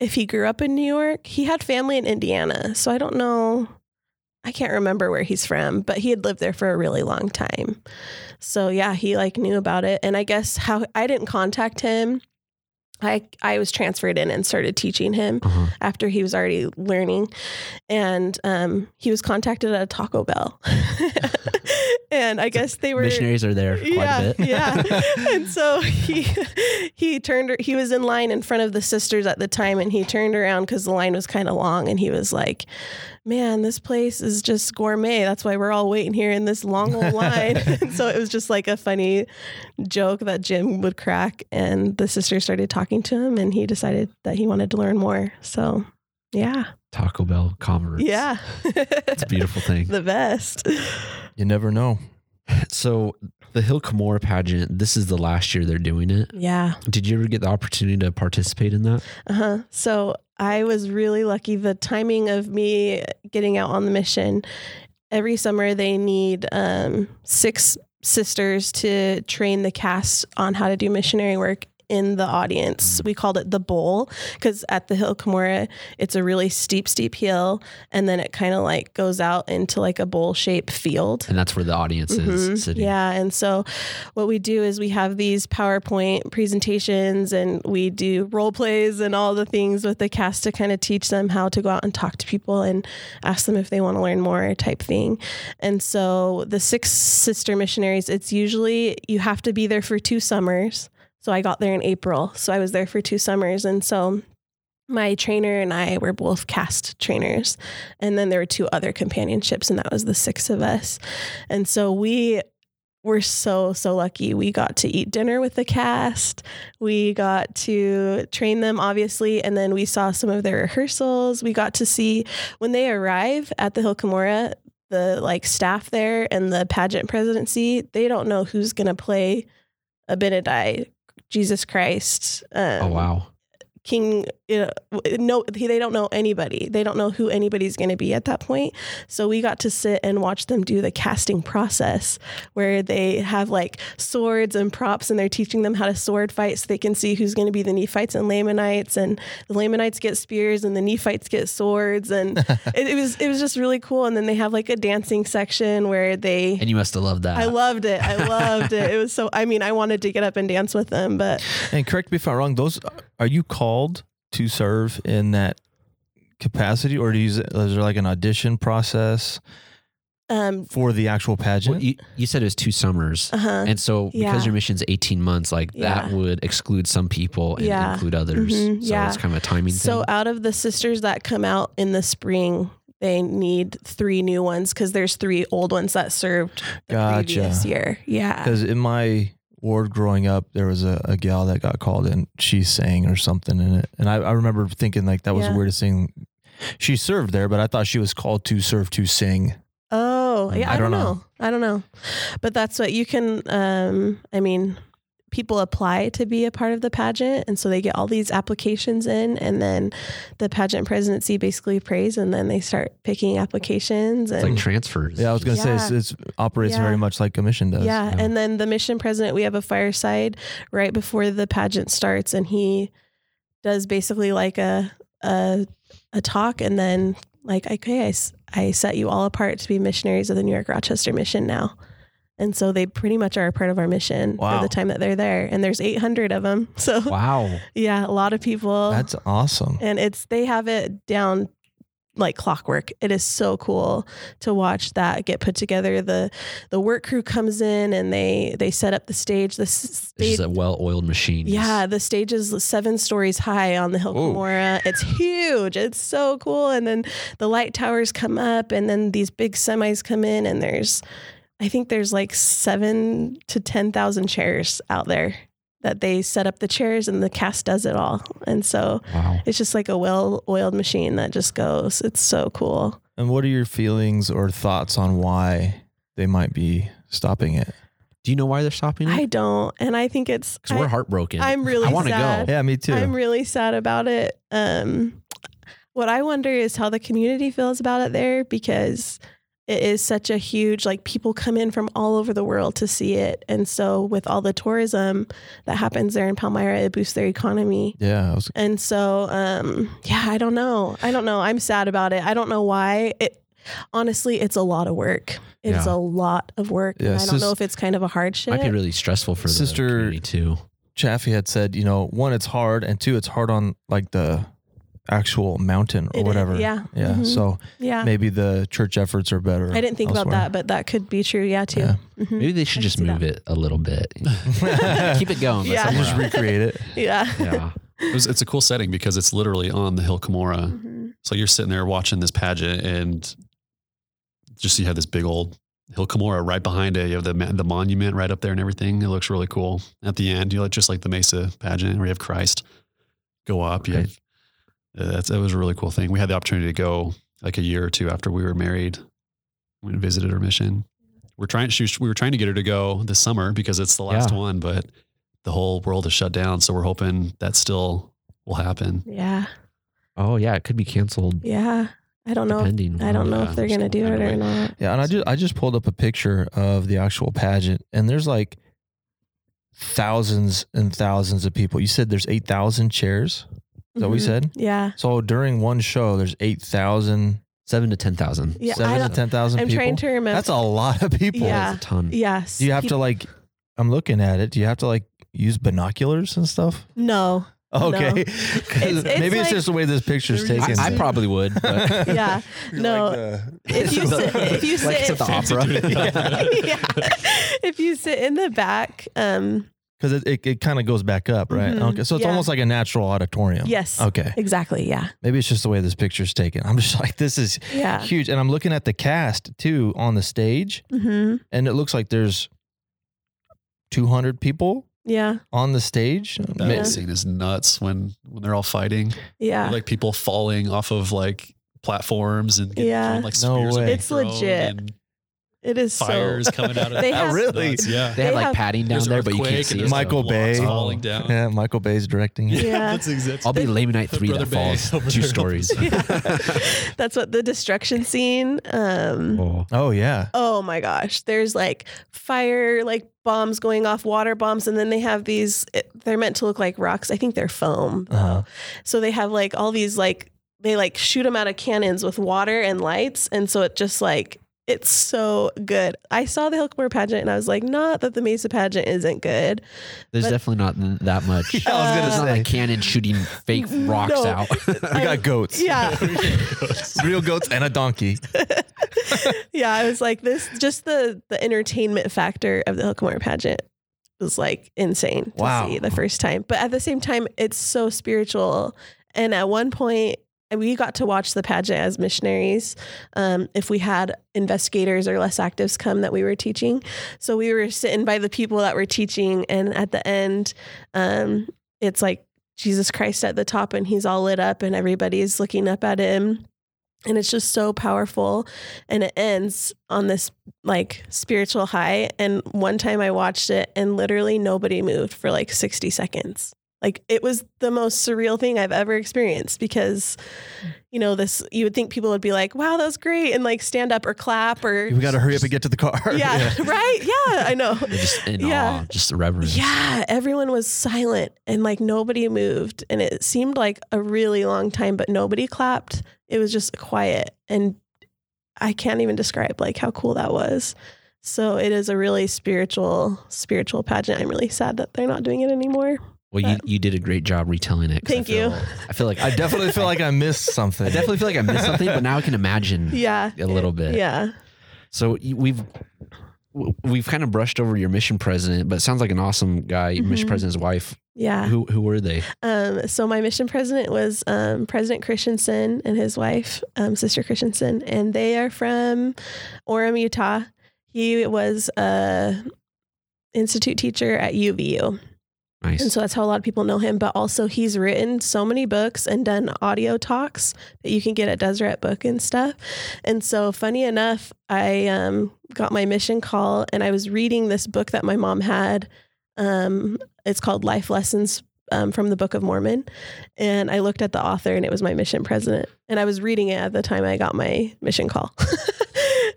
if he grew up in New York. He had family in Indiana, so I don't know. I can't remember where he's from, but he had lived there for a really long time. So yeah, he like knew about it, and I guess how I didn't contact him I I was transferred in and started teaching him Uh-huh. after he was already learning, and um, he was contacted at a Taco Bell, and I guess they were Missionaries are there quite yeah, a bit. yeah. And so he he turned he was in line in front of the sisters at the time and he turned around cuz the line was kind of long and he was like, "Man, this place is just gourmet. That's why we're all waiting here in this long old line." and so it was just like a funny joke that Jim would crack and the sister started talking to him and he decided that he wanted to learn more. So, yeah. Taco Bell converts. Yeah. It's a beautiful thing. the best. You never know. So the Hill Cumorah pageant, this is the last year they're doing it. Yeah. Did you ever get the opportunity to participate in that? Uh-huh. So I was really lucky. The timing of me getting out on the mission, every summer they need um, six sisters to train the cast on how to do missionary work in the audience. We called it the bowl because at the Hill Cumorah, it's a really steep, steep hill, and then it kind of like goes out into like a bowl shaped field. And that's where the audience Mhm. is sitting. Yeah. And so what we do is we have these PowerPoint presentations and we do role plays and all the things with the cast to kind of teach them how to go out and talk to people and ask them if they want to learn more type thing. And so the six sister missionaries, it's usually you have to be there for two summers. So I got there in April. So I was there for two summers. And so my trainer and I were both cast trainers. And then there were two other companionships, and that was the six of us. And so we were so, so lucky. We got to eat dinner with the cast. We got to train them, obviously. And then we saw some of their rehearsals. We got to see when they arrive at the Hill Cumorah, the like staff there and the pageant presidency, they don't know who's going to play Abinadi, Jesus Christ. Um, Oh wow. King, you know, no, they don't know anybody. They don't know who anybody's going to be at that point. So we got to sit and watch them do the casting process where they have like swords and props and they're teaching them how to sword fight so they can see who's going to be the Nephites and Lamanites. And the Lamanites get spears and the Nephites get swords. And it, it was, it was just really cool. And then they have like a dancing section where they, And you must have loved that. I loved it. I loved it. It was so, I mean, I wanted to get up and dance with them, but And correct me if I'm wrong. Those are you called to serve in that capacity, or do you, is there like an audition process um, for the actual pageant? Well, you, you said it was two summers. uh-huh. And so because Yeah. your mission's 18 months, like that would exclude some people and Yeah. include others. Mhm. So Yeah. it's kind of a timing So thing. out of the sisters that come out in the spring, they need three new ones because there's three old ones that served the Gotcha. previous year. Yeah. Because in my ward growing up, there was a, a gal that got called and she sang or something in it. And I, I remember thinking like that was Yeah. the weirdest thing. She served there, but I thought she was called to serve to sing. Oh, yeah. I I, don't don't know. know. I don't know. But that's what you can, um, I mean, people apply to be a part of the pageant. And so they get all these applications in, and then the pageant presidency basically prays, and then they start picking applications. it's like transfers. Yeah, I was gonna say it's, Yeah. it's operates Yeah. very much like a mission does. Yeah, yeah. and then the mission president, we have a fireside right before the pageant starts, and he does basically like a a, a talk, and then like, okay, I, I set you all apart to be missionaries of the New York Rochester mission now, and so they pretty much are a part of our mission Wow. for the time that they're there, and there's 800 of them, so Wow. yeah, a lot of people, That's awesome. and it's they have it down like clockwork. It is so cool to watch that get put together. The the work crew comes in and they they set up the stage. The s- It's stage just a well-oiled machine. yeah, the stage is seven stories high on the Hill Whoa. Cumorah. It's huge. It's so cool. And then the light towers come up, and then these big semis come in, and there's, I think there's like seven to ten thousand chairs out there that they set up the chairs, and the cast does it all. And so Wow. it's just like a well-oiled machine that just goes. It's so cool. And what are your feelings or thoughts on why they might be stopping it? Do you know why they're stopping it? I don't, and I think it's. Because we're heartbroken. I'm really I want to sad. go. Yeah, me too. I'm really sad about it. Um, what I wonder is how the community feels about it there because it is such a huge like people come in from all over the world to see it, and so with all the tourism that happens there in Palmyra, it boosts their economy. yeah, was, And so, um, yeah, I don't know. I don't know. I'm sad about it. I don't know why. It honestly, it's a lot of work. It's Yeah. a lot of work. Yeah, I don't sis- know if it's kind of a hardship. Might be really stressful for Sister- the community too. Chaffee had said, you know, one, it's hard, and two, it's hard on like the actual mountain or It is, whatever. yeah. Yeah. Mhm. So Yeah. maybe the church efforts are better. I didn't think about that, but that could be true. Yeah, too. Yeah. Mhm. Maybe they should I just move that. it a little bit. Keep it going. but Yeah. Just recreate it. Yeah. Yeah. It was, it's a cool setting because it's literally on the Hill Cumorah. Mhm. So you're sitting there watching this pageant and just you have this big old Hill Cumorah right behind it. You have the the monument right up there and everything. It looks really cool. At the end, you like just like the Mesa pageant where you have Christ go up. You Okay. have, Uh, that's that was a really cool thing. We had the opportunity to go like a year or two after we were married. We visited her mission. We're trying. She was, we were trying to get her to go this summer because it's the last Yeah. one, but the whole world is shut down. So we're hoping that still will happen. Yeah. Oh yeah, it could be canceled Yeah. I don't know. if- I don't know Yeah, if they're going to do it or not. Yeah, and I just I just pulled up a picture of the actual pageant, and there's like thousands and thousands of people. You said there's eight thousand chairs. Is that what we Mhm. said? Yeah. So during one show, there's eight thousand, Seven to ten thousand. Yeah. I seven to don't, ten thousand I'm people. trying to remember. That's a lot of people. Yeah. a ton. Yes. Do you have Peop- to like? I'm looking at it. Do you have to like use binoculars and stuff? No. Okay, It's- it's maybe it's like- just the way this picture's Maybe I, taken. I probably would. But Yeah. No. like the- If you sit, if you like sit, it's at the opera. yeah. If you sit in the back, um, because it, it, it kind of goes back up, right? Mhm. Okay, so it's Yeah. almost like a natural auditorium. yes, Okay, exactly. Yeah. maybe it's just the way this picture's taken. I'm just like, this is Yeah. huge, and I'm looking at the cast too on the stage, hmm and it looks like there's 200 people Yeah. on the stage. That Yeah. scene is nuts when when they're all fighting. Yeah. Like people falling off of like platforms and getting Yeah. thrown, like No spears are way. It's legit. and it is fires so. coming out of They it. have- Really? Nuts, Yeah. they have like padding down there, but you can't see it. Michael Bay. falling down. Yeah, Michael Bay's directing it. Yeah. That's exactly. I'll be Lamanite three that Bay falls. Two there. stories. That's what the destruction scene. Um, Oh. Oh yeah, oh my gosh, there's like fire, like bombs going off, water bombs, and then they have these. It, they're meant to look like rocks. I think they're foam. though. Uh-huh. So they have like all these like they like shoot them out of cannons with water and lights, and so it just like it's so good. I saw the Hill Cumorah pageant and I was like, not that the Mesa pageant isn't good. There's But- definitely not th- that much. Yeah, I was gonna It's not say. like cannon shooting fake rocks No. out. we got goats. Yeah. real goats and a donkey. yeah, I was like, this just the the entertainment factor of the Hill Cumorah pageant was like insane to Wow. see the first time. But at the same time, it's so spiritual. And at one point, we got to watch the pageant as missionaries. Um, if we had investigators or less actives come that we were teaching, so we were sitting by the people that were teaching, and at the end, um, it's like Jesus Christ at the top, and he's all lit up, and everybody's looking up at him. And it's just so powerful. And it ends on this like spiritual high. And one time i watched it and literally nobody moved for like 60 seconds like it was the most surreal thing i've ever experienced because mm. you know this you would think people would be like wow that was great and like stand up or clap or We got to hurry up and get to the car. yeah, right yeah i know just in Yeah. awe, just reverence. yeah, everyone was silent and like nobody moved. And it seemed like a really long time, but nobody clapped. It was just quiet. And I can't even describe like how cool that was. So it is a really spiritual, spiritual pageant. I'm really sad that they're not doing it anymore. Well, you, you did a great job retelling it. 'cause I Thank feel- you. I feel like I definitely feel like I missed something. I definitely feel like I missed something, but now I can imagine Yeah. a little bit. Yeah. So y- we've w- we've kind of brushed over your mission president, but it sounds like an awesome guy. Your mission Mhm. president's wife. Yeah. Who who were they? Um, so my mission president was um, President Christensen and his wife, um, Sister Christensen, and they are from Orem, Utah. He was a institute teacher at UVU, Nice. and so that's how a lot of people know him. But also, he's written so many books and done audio talks that you can get at Deseret Book and stuff. And so, funny enough, I um, got my mission call, and I was reading this book that my mom had. Um, it's called Life Lessons um, from the Book of Mormon, and I looked at the author, and it was my mission president. And I was reading it at the time I got my mission call.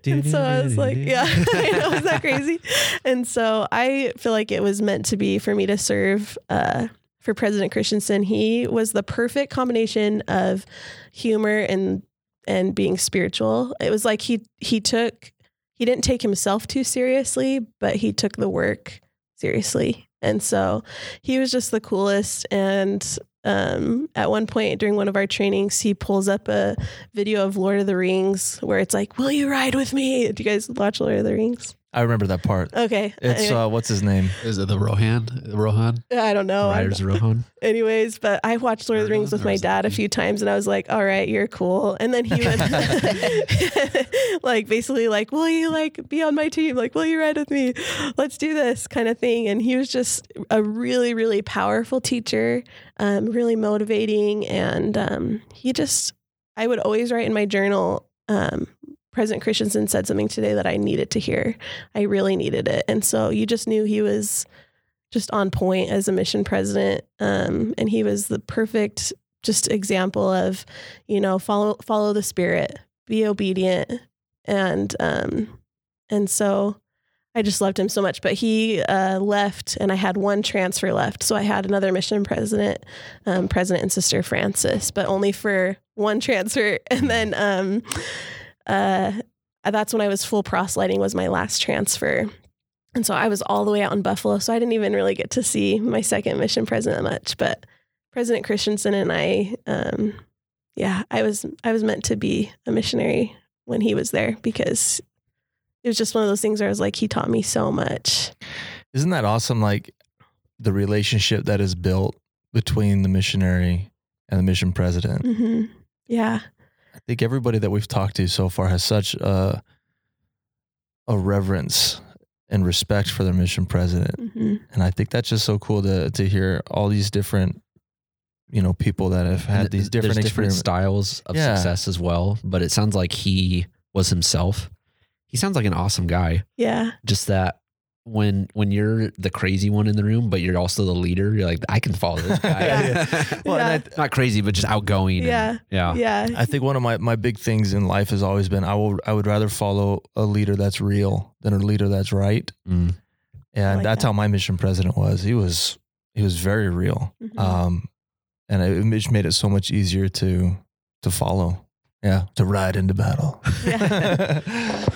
and so I was like, yeah, I know, is that crazy? And so I feel like it was meant to be for me to serve uh, for President Christensen. He was the perfect combination of humor and and being spiritual. It was like he he took he didn't take himself too seriously, but he took the work seriously. And so he was just the coolest. And um, at one point during one of our trainings, he pulls up a video of Lord of the Rings where it's like, Will you ride with me? Do you guys watch Lord of the Rings? I remember that part. Okay. It's Anyway, uh, what's his name? Is it the Rohan? Rohan? I don't know. I'm- Riders Rohan. anyways, but I watched Lord of the Rings with my dad a few times and I was like, all right, you're cool. And then he would like basically like, will you like be on my team? Like, will you ride with me? Let's do this kind of thing. And he was just a really, really powerful teacher, um, really motivating. And um, he just, I would always write in my journal, um, President Christensen said something today that I needed to hear. I really needed it. And so you just knew he was just on point as a mission president. Um, and he was the perfect just example of, you know, follow follow the spirit, be obedient. And um, and so I just loved him so much. But he uh, left and I had one transfer left. So I had another mission president, um, President and Sister Francis, but only for one transfer. And then um, uh, that's when I was full proselyting was my last transfer. And so I was all the way out in Buffalo. So I didn't even really get to see my second mission president much. But President Christensen and I, um, yeah, I was I was meant to be a missionary when he was there because it was just one of those things where I was like, he taught me so much. Isn't that awesome? Like the relationship that is built between the missionary and the mission president. hmm Yeah. I think everybody that we've talked to so far has such a a reverence and respect for their mission president, hmm and I think that's just so cool to to hear all these different, you know, people that have had And these different different styles of Yeah. success as well, but it sounds like he was himself. He sounds like an awesome guy. Yeah. Just that when when you're the crazy one in the room, but you're also the leader, you're like, I can follow this guy. Yeah. Well, and Yeah. Not crazy, but just outgoing. and- Yeah. yeah. Yeah. I think one of my, my big things in life has always been I will I would rather follow a leader that's real than a leader that's right. Mm. And like that's that. how my mission president was. He was he was very real. Mhm. Um and it just made it so much easier to to follow. Yeah. To ride into battle.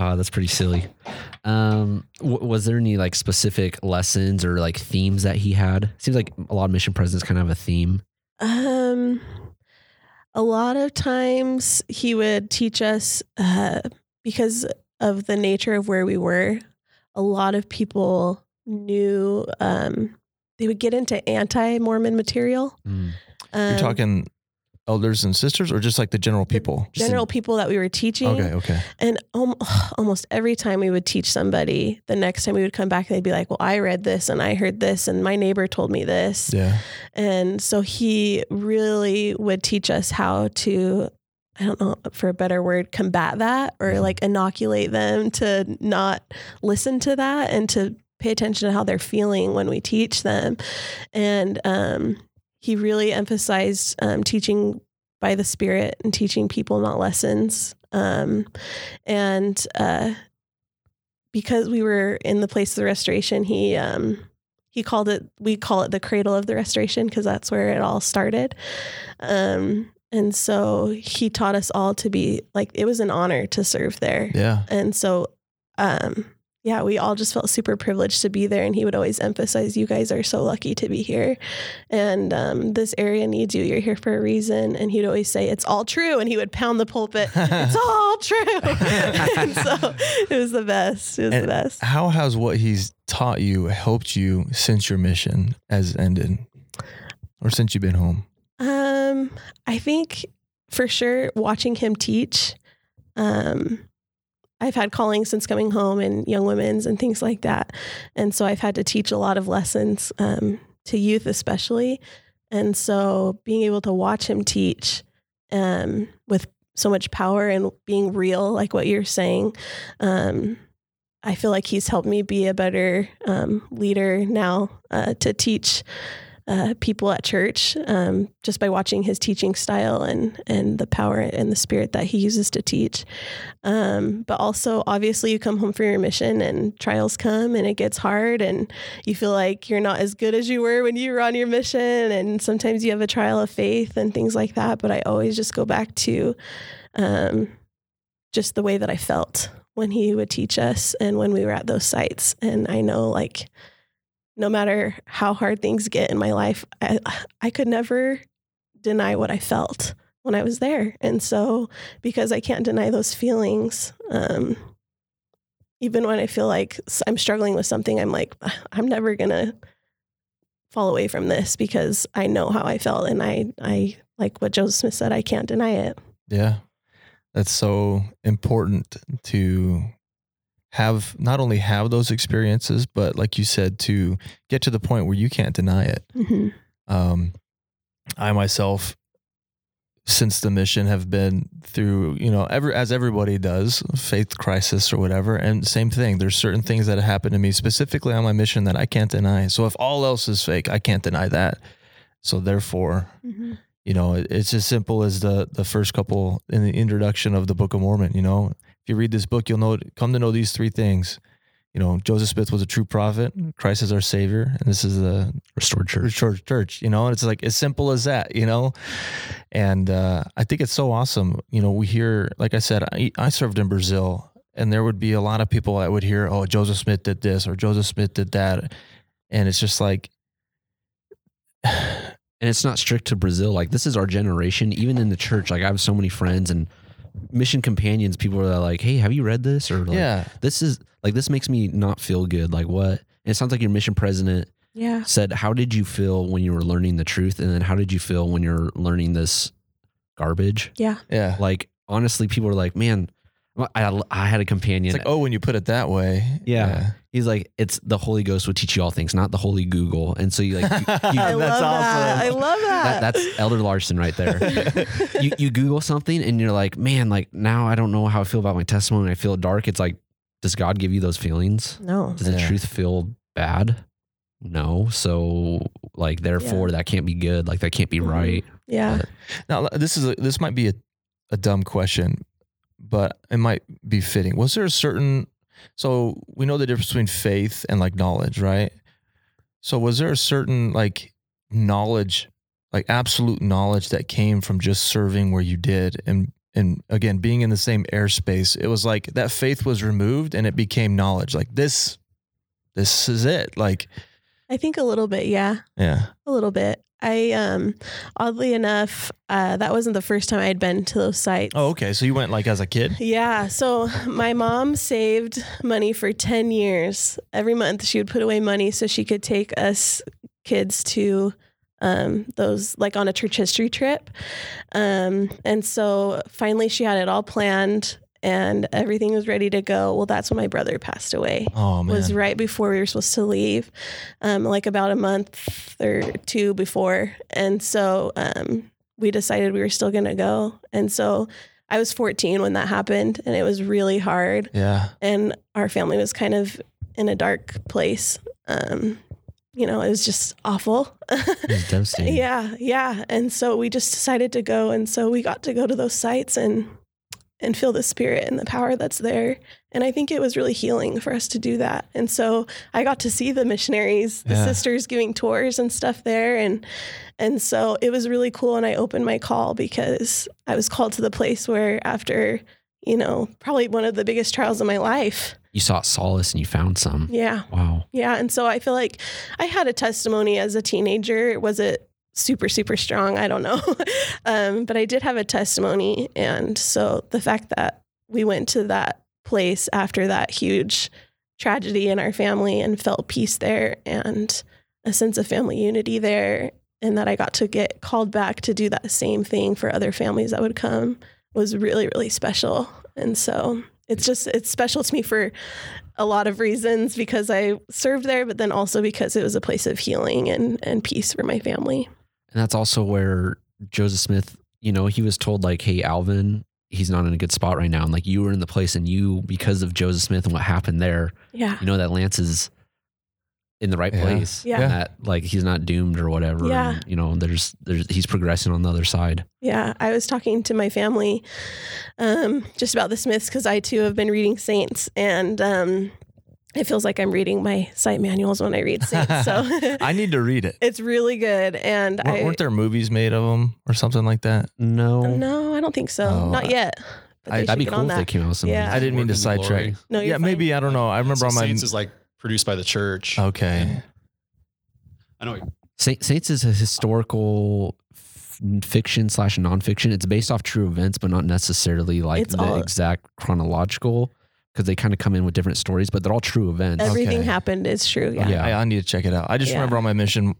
Uh, that's pretty silly. Um, w- was there any like specific lessons or like themes that he had? Seems like a lot of mission presidents kind of have a theme. Um, a lot of times he would teach us uh, because of the nature of where we were. A lot of people knew um, they would get into anti-Mormon material. Mm. You're Um, talking elders and sisters or just like the general people? Just general people that we were teaching. Okay, okay. And um, almost every time we would teach somebody, the next time we would come back, they'd be like, "Well, I read this and I heard this, and my neighbor told me this." Yeah. And so he really would teach us how to, I don't know for a better word, combat that or like inoculate them to not listen to that and to pay attention to how they're feeling when we teach them. And um, he really emphasized um, teaching by the Spirit and teaching people, not lessons. Um, and uh, because we were in the place of the restoration, he um, he called it we call it the cradle of the restoration because that's where it all started um and so he taught us all to be like it was an honor to serve there Yeah. and so um yeah we all just felt super privileged to be there and he would always emphasize you guys are so lucky to be here and um, this area needs you you're here for a reason and he'd always say it's all true and he would pound the pulpit it's all true and so it was the best it was And the best How has what he's taught you helped you since your mission has ended? Or since you've been home? Um, I think for sure watching him teach. Um, I've had calling since coming home and young women's and things like that, and so I've had to teach a lot of lessons um, to youth, especially. And so being able to watch him teach um, with so much power and being real, like what you're saying, um, I feel like he's helped me be a better um, leader now uh, to teach uh, people at church um, just by watching his teaching style and and the power and the spirit that he uses to teach. Um, but also, obviously, you come home for your mission and trials come and it gets hard and you feel like you're not as good as you were when you were on your mission. And sometimes you have a trial of faith and things like that. But I always just go back to um, just the way that I felt when he would teach us and when we were at those sites. And I know like no matter how hard things get in my life, I, I could never deny what I felt when I was there. And so, because I can't deny those feelings, um, even when I feel like I'm struggling with something, I'm like, I'm never gonna fall away from this because I know how I felt, and I, I like what Joseph Smith said, I can't deny it. Yeah. That's so important to have not only have those experiences, but like you said, to get to the point where you can't deny it. Mhm. Um, I myself, since the mission, have been through, you know, ever as everybody does, faith crisis or whatever. And same thing. There's certain things that have happened to me specifically on my mission that I can't deny. So if all else is fake, I can't deny that. So therefore, Mhm. you know, it's as simple as the the first couple in the introduction of the Book of Mormon. You know, you read this book, you'll know come to know these three things. You know, Joseph Smith was a true prophet. Christ is our savior, and this is the Restored church. church. Church. You know, and it's like as simple as that. You know, and uh, I think it's so awesome. You know, we hear, like I said, I, I served in Brazil, and there would be a lot of people that would hear, "Oh, Joseph Smith did this," or "Joseph Smith did that," and it's just like. and it's not strict to Brazil. Like this is our generation. Even in the church, like I have so many friends and mission companions. People are like, "Hey, have you read this?" Or like, yeah, this is like this makes me not feel good. Like what? And it sounds like your mission president Yeah. said, "How did you feel when you were learning the truth?" And then how did you feel when you're learning this garbage? Yeah. yeah. Like honestly, people are like, "Man." I, I had a companion. It's like, oh, when you put it that way. Yeah. He's like, it's the Holy Ghost will teach you all things, not the Holy Google. And so you like, you, you- I That's love that. I love that, that. that's Elder Larson right there. you, you Google something and you're like, man, like now I don't know how I feel about my testimony. I feel dark. It's like, does God give you those feelings? no. Does the truth feel bad? No. So like, therefore, that can't be good. Like that can't be Mhm. right. Yeah. Now this is a, this might be a, a dumb question, but it might be fitting. Was there a certain so we know the difference between faith and like knowledge, right? So was there a certain like knowledge, like absolute knowledge that came from just serving where you did and and again being in the same airspace? It was like that faith was removed and it became knowledge. Like this this is it. Like I think a little bit. Yeah. yeah. A little bit. I um oddly enough, uh that wasn't the first time I'd been to those sites. Oh, okay. So you went like as a kid? Yeah. So my mom saved money for 10 years. Every month she would put away money so she could take us kids to um, those, like on a church history trip. Um, and so finally she had it all planned and everything was ready to go. Well, that's when my brother passed away Oh man. was right before we were supposed to leave, um, like about a month or two before. And so um, we decided we were still going to go. And so I was 14 when that happened, and it was really hard. yeah. And our family was kind of in a dark place. Um, you know, it was just awful. It's devastating. yeah, yeah. And so we just decided to go, and so we got to go to those sites and and feel the spirit and the power that's there. And I think it was really healing for us to do that. And so I got to see the missionaries, the Yeah. sisters giving tours and stuff there and and so it was really cool and I opened my call because I was called to the place where after, you know, probably one of the biggest trials of my life. You sought solace and you found some. Yeah. Wow. Yeah. And so I feel like I had a testimony as a teenager. Was it super, super strong? I don't know. um, but I did have a testimony. And so the fact that we went to that place after that huge tragedy in our family and felt peace there and a sense of family unity there, and that I got to get called back to do that same thing for other families that would come was really, really special. And so it's just, it's special to me for a lot of reasons because I served there, but then also because it was a place of healing and, and peace for my family. And that's also where Joseph Smith, you know, he was told like, "Hey, Alvin, he's not in a good spot right now." And like you were in the place, and you, because of Joseph Smith and what happened there, Yeah. you know that Lance is in the right Yeah. place. Yeah. And that like he's not doomed or whatever. Yeah. And, you know, there's there's he's progressing on the other side. Yeah. I was talking to my family um, just about the Smiths because I too have been reading Saints and um, it feels like I'm reading my site manuals when I read Saints. So I need to read it. it's really good. And Weren't, I, weren't there movies made of them or something like that? No. no, I don't think so. Oh, Not I- yet. I- That'd be cool on if they came out with some. Yeah. I didn't mean to sidetrack. No, you're yeah, fine. maybe I don't know. I remember So on my Saints is like produced by the church. okay. I know. Saint, Saints is a historical fiction slash nonfiction. It's based off true events, but not necessarily like It's the all- exact chronological because they kind of come in with different stories, but they're all true events. Everything Okay. happened is true. Yeah. Yeah. I, I need to check it out. I just Yeah. remember on my mission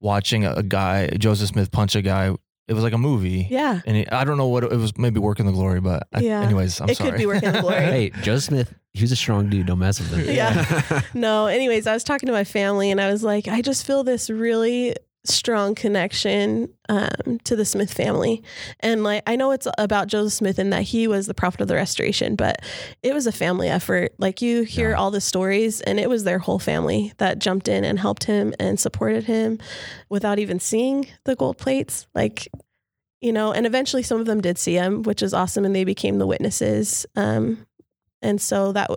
watching a, a guy, Joseph Smith, punch a guy. It was like a movie. Yeah. And he, I don't know what it, it was. Maybe Work and the Glory, but I, Yeah. anyways, I'm It sorry. It could be Work and the Glory. hey, Joseph Smith, he was a strong dude. Don't mess with him. Yeah. No, anyways, I was talking to my family and I was like, I just feel this really strong connection um, to the Smith family. And like, I know it's about Joseph Smith and that he was the prophet of the restoration, but it was a family effort. Like, you hear Yeah. all the stories, and it was their whole family that jumped in and helped him and supported him without even seeing the gold plates. Like, you know, and eventually some of them did see him, which is awesome, and they became the witnesses. Um, and so that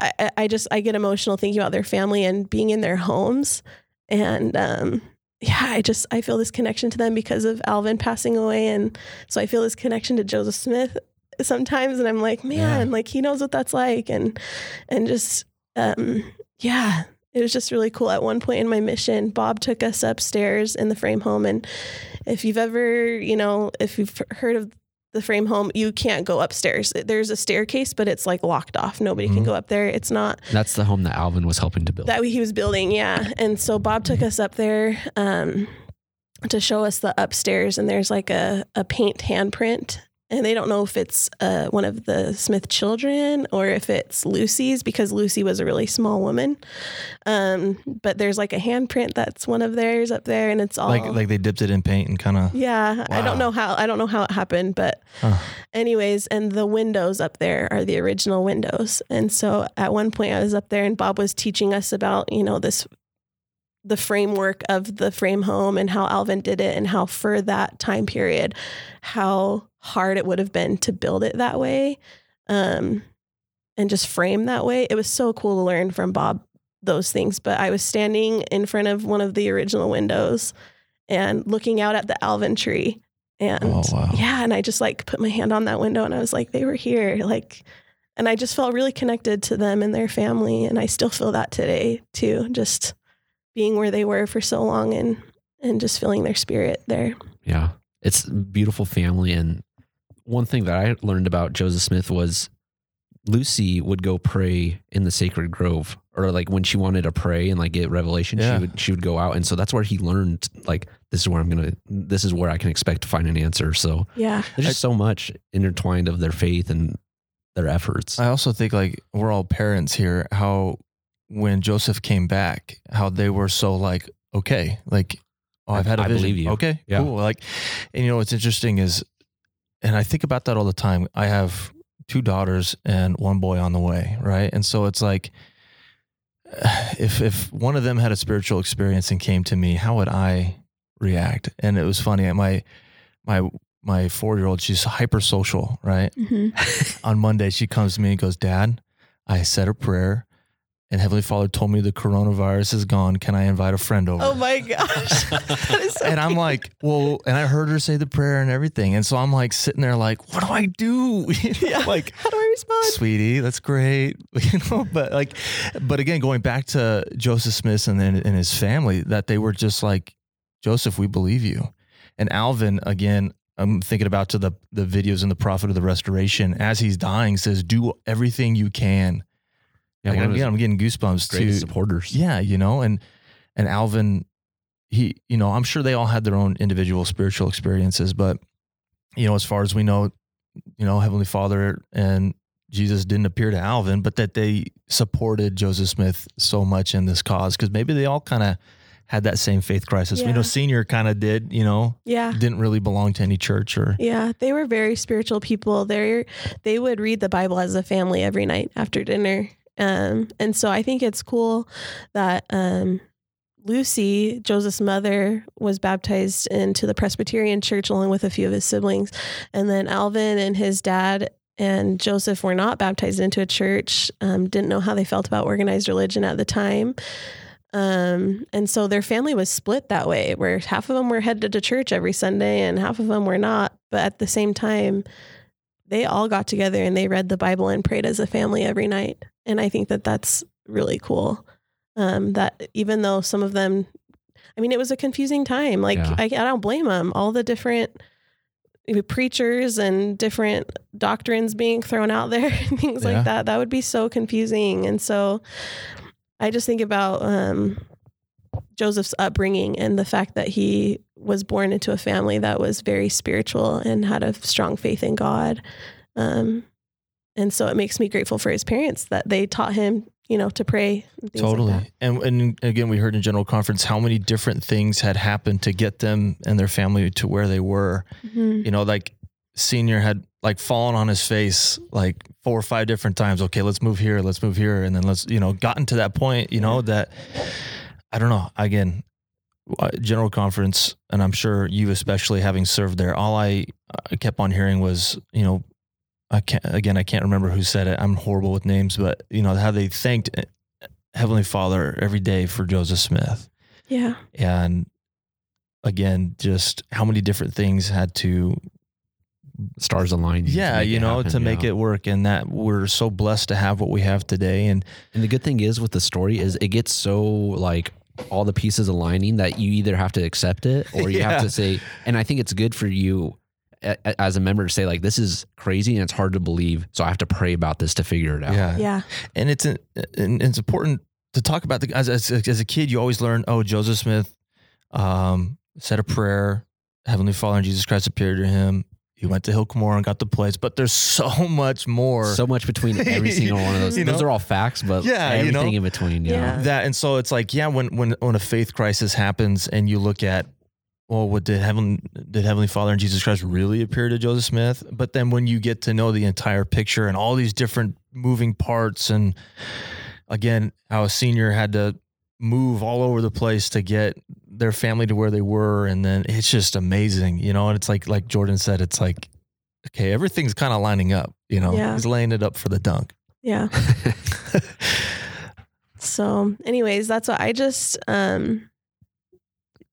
I, I- I just I get emotional thinking about their family and being in their homes, and um, yeah, I just I feel this connection to them because of Alvin passing away, and so I feel this connection to Joseph Smith sometimes, and I'm like, man, like he knows what that's like, and and just um, yeah, it was just really cool. At one point in my mission, Bob took us upstairs in the frame home, and if you've ever, you know, if you've heard of the frame home, you can't go upstairs. There's a staircase, but it's like locked off. Nobody can Mhm. go up there. It's not That's the home that Alvin was helping to build. that he was building, yeah. And so Bob took us up there um, to show us the upstairs, and there's like a, a paint handprint. And they don't know if it's uh, one of the Smith children or if it's Lucy's because Lucy was a really small woman. Um, but there's like a handprint that's one of theirs up there, and it's all like like they dipped it in paint and kind of. yeah, I don't know how I don't know how it happened, but Huh. anyways, and the windows up there are the original windows. And so at one point I was up there and Bob was teaching us about, you know, this the framework of the frame home and how Alvin did it and how for that time period how hard it would have been to build it that way. Um and just frame that way. It was so cool to learn from Bob those things, but I was standing in front of one of the original windows and looking out at the Alvin tree. And Oh, wow. yeah, and I just like put my hand on that window and I was like, they were here. Like, and I just felt really connected to them and their family. And I still feel that today too, just being where they were for so long and, and just feeling their spirit there. Yeah. It's beautiful family. And one thing that I learned about Joseph Smith was Lucy would go pray in the sacred grove or like when she wanted to pray and like get revelation, Yeah. she would she would go out. And so that's where he learned like this is where I'm gonna this is where I can expect to find an answer. So Yeah. there's just so much intertwined of their faith and their efforts. I also think like we're all parents here. How when Joseph came back, how they were so like okay, like oh, I've had a I vision. believe you. Okay, Yeah. cool. Like, and you know what's interesting is, and I think about that all the time. I have two daughters and one boy on the way, right? And so it's like, if if one of them had a spiritual experience and came to me, how would I react? And it was funny. My my my four year old, she's hyper social, right? Mhm. on Monday, she comes to me and goes, Dad, I said a prayer and Heavenly Father told me the coronavirus is gone. Can I invite a friend over? Oh my gosh. so and I'm like, well, and I heard her say the prayer and everything. And so I'm like sitting there like, what do I do? You know, like, how do I respond? sweetie, that's great. You know, but like, but again, going back to Joseph Smith and then and his family, that they were just like, Joseph, we believe you. And Alvin, again, I'm thinking about to the the videos in the Prophet of the Restoration as he's dying says, do everything you can. Yeah, Like, I'm, of yeah, I'm getting goosebumps greatest to supporters. yeah, you know, and and Alvin, he, you know, I'm sure they all had their own individual spiritual experiences, but you know, as far as we know, you know, Heavenly Father and Jesus didn't appear to Alvin, but that they supported Joseph Smith so much in this cause because maybe they all kind of had that same faith crisis. You Yeah. know, Senior kind of did, you know, Yeah. didn't really belong to any church or Yeah, they were very spiritual people. They they would read the Bible as a family every night after dinner. Um, and so I think it's cool that um, Lucy, Joseph's mother, was baptized into the Presbyterian church along with a few of his siblings. And then Alvin and his dad and Joseph were not baptized into a church, um, didn't know how they felt about organized religion at the time. Um, and so their family was split that way, where half of them were headed to church every Sunday and half of them were not. But at the same time, they all got together and they read the Bible and prayed as a family every night. And I think that that's really cool. Um, that even though some of them I mean, it was a confusing time. Like, Yeah. I, I don't blame them. All the different preachers and different doctrines being thrown out there and things Yeah. like that. That would be so confusing. And so I just think about um, Joseph's upbringing and the fact that he was born into a family that was very spiritual and had a strong faith in God. Um, and so it makes me grateful for his parents that they taught him, you know, to pray. And Totally. Like and and again, we heard in general conference how many different things had happened to get them and their family to where they were. Mhm. You know, like senior had like fallen on his face like four or five different times. Okay, let's move here, let's move here, and then let's you know gotten to that point. You know that I don't know. Again, uh, general conference, and I'm sure you especially having served there. All I, I kept on hearing was you know. I can't again. I can't remember who said it. I'm horrible with names, but you know how they thanked eh, Heavenly Father every day for Joseph Smith. Yeah. And again, just how many different things had to, Stars align. yeah, you know, to make it. it work. And that we're so blessed to have what we have today. And And the good thing is with the story is it gets so like all the pieces aligning that you either have to accept it or you Yeah. have to say. And I think it's good for you a- a- as a member to say like this is crazy and it's hard to believe, so I have to pray about this to figure it out. yeah, Yeah. and it's and it's important to talk about the as, as as a kid. You always learn, oh, Joseph Smith um, said a prayer. Heavenly Father and Jesus Christ appeared to him. He went to Hill Cumorah and got the place. But there's so much more. So much between every single one of those. You those are all facts, but Yeah, you everything know? in between. Yeah. Yeah. that and so it's like yeah when when when a faith crisis happens and you look at well what did heaven did heavenly father and jesus christ really appear to joseph smith but then when you get to know the entire picture and all these different moving parts and again how a senior had to move all over the place to get their family to where they were and then it's just amazing you know and it's like like jordan said it's like okay everything's kind of lining up you know Yeah. he's laying it up for the dunk Yeah. So, anyways, that's what I just um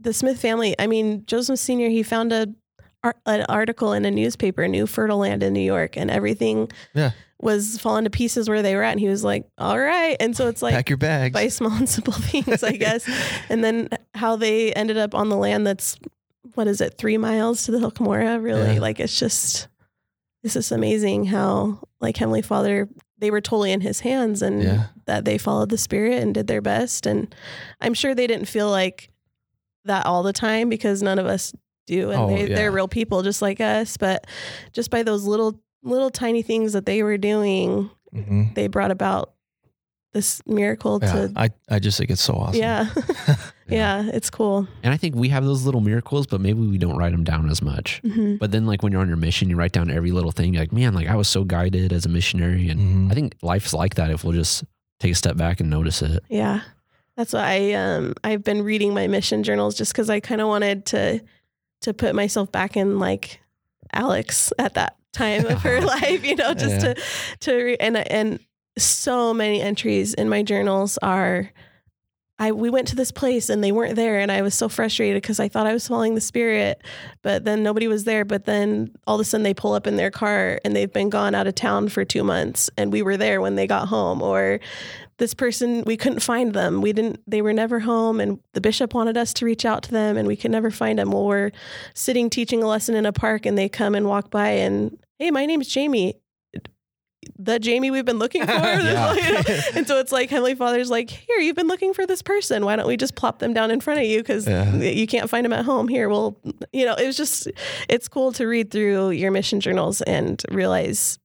the Smith family. I mean, Joseph Senior. He found a an article in a newspaper, New Fertile Land in New York, and everything Yeah. was falling to pieces where they were at. And he was like, "All right." And so it's like pack your bags by small and simple things, I guess. and then how they ended up on the land that's what is it, three miles to the Hill Cumorah? Really, Yeah. like it's just it's just amazing how like Heavenly Father they were totally in His hands and Yeah. that they followed the Spirit and did their best. And I'm sure they didn't feel like that all the time because none of us do, and Oh, they, yeah. they're real people just like us. But just by those little little tiny things that they were doing, Mhm. they brought about this miracle Yeah, to I, I just think it's so awesome. yeah. yeah, it's cool. And I think we have those little miracles, but maybe we don't write them down as much. Mhm. But then, like when you're on your mission, you write down every little thing. You're like, man, like I was so guided as a missionary, and Mhm. I think life's like that if we'll just take a step back and notice it. Yeah. That's why I um I've been reading my mission journals just cuz I kind of wanted to to put myself back in like Alex at that time of her life, you know, just Yeah. to to re- and and so many entries in my journals are I we went to this place and they weren't there and I was so frustrated because I thought I was following the spirit, but then nobody was there. But then all of a sudden they pull up in their car and they've been gone out of town for two months and we were there when they got home. Or this person we couldn't find them. We didn't they were never home and the bishop wanted us to reach out to them and we could never find them. Well, we're sitting teaching a lesson in a park and they come and walk by and hey, my name's Jamie. The Jamie we've been looking for. Yeah. You know? And so it's like Heavenly Father's like, here, you've been looking for this person. Why don't we just plop them down in front of you? Because Yeah. you can't find them at home. Here, well, you know, it was just, it's cool to read through your mission journals and realize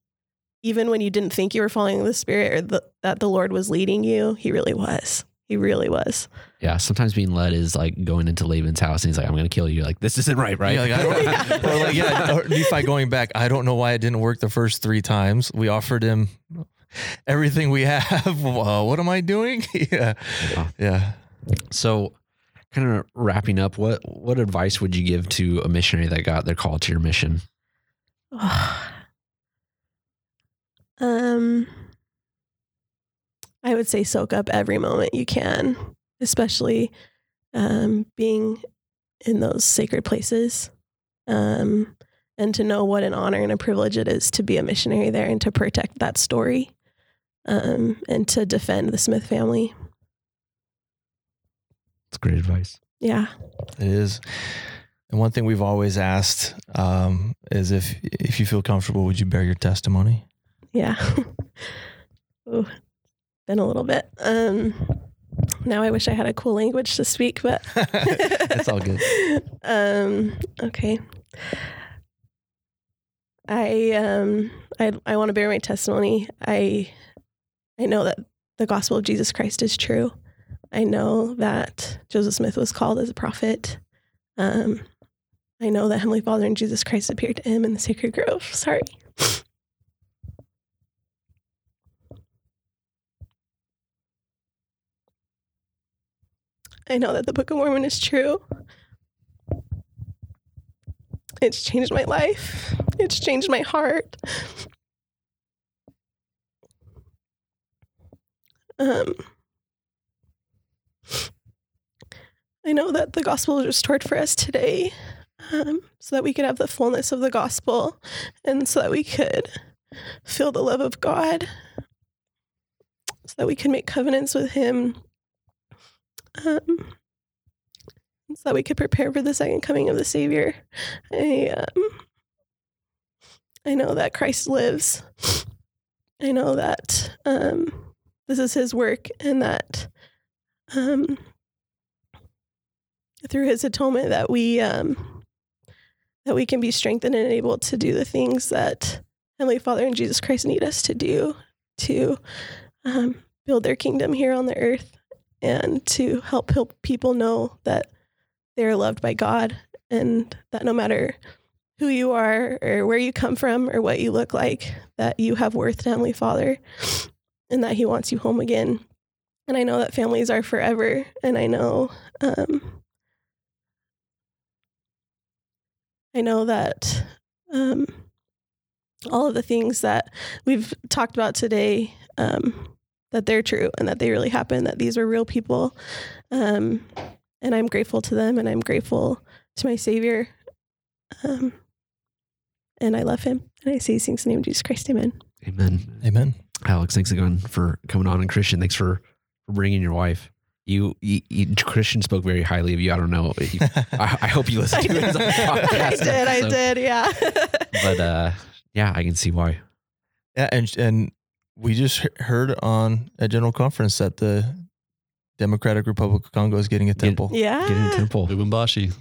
even when you didn't think you were following the Spirit or the, that the Lord was leading you, He really was. He really was. Yeah, sometimes being led is like going into Laban's house and he's like, I'm going to kill you. Like, this isn't right, right? Yeah, like, I don't, or like, yeah, or Nephi going back. I don't know why it didn't work the first three times. We offered him everything we have. Uh, what am I doing? yeah, Yeah. yeah. So, kind of wrapping up, what what advice would you give to a missionary that got their call to your mission? um, I would say soak up every moment you can, especially um, being in those sacred places, um, and to know what an honor and a privilege it is to be a missionary there and to protect that story, um, and to defend the Smith family. It's great advice. Yeah. It is. And one thing we've always asked um, is if if you feel comfortable, would you bear your testimony? Yeah. Ooh, been a little bit. Um, now I wish I had a cool language to speak, but It's all good. Um, okay. I um I I want to bear my testimony. I I know that the gospel of Jesus Christ is true. I know that Joseph Smith was called as a prophet. Um, I know that Heavenly Father and Jesus Christ appeared to him in the sacred grove. Sorry. I know that the Book of Mormon is true. It's changed my life. It's changed my heart. Um, I know that the gospel is restored for us today um, so that we could have the fullness of the gospel and so that we could feel the love of God, so that we can make covenants with Him, um, so that we could prepare for the second coming of the Savior. I, um, I know that Christ lives. I know that um, this is His work and that um, through His atonement that we um, that we can be strengthened and able to do the things that Heavenly Father and Jesus Christ need us to do to um, build their kingdom here on the earth and to help people know that they're loved by God and that no matter who you are or where you come from or what you look like, that you have worth to Heavenly Father and that He wants you home again. And I know that families are forever. And I know, um, I know that um, all of the things that we've talked about today, um, that they're true and that they really happened, that these were real people. Um, and I'm grateful to them and I'm grateful to my Savior. Um, and I love him. And I say these things in the name of Jesus Christ. Amen. Amen. Amen. Alex, thanks again for coming on. And Christiaan, thanks for, for bringing your wife. You, you, you, Christiaan spoke very highly of you. I don't know. You- I, I hope you listened to it. I did. I did. Yeah. But uh, yeah, I can see why. Yeah, and and we just heard on a general conference that the Democratic Republic of Congo is getting a Get- temple. yeah. Getting a temple. Lubumbashi.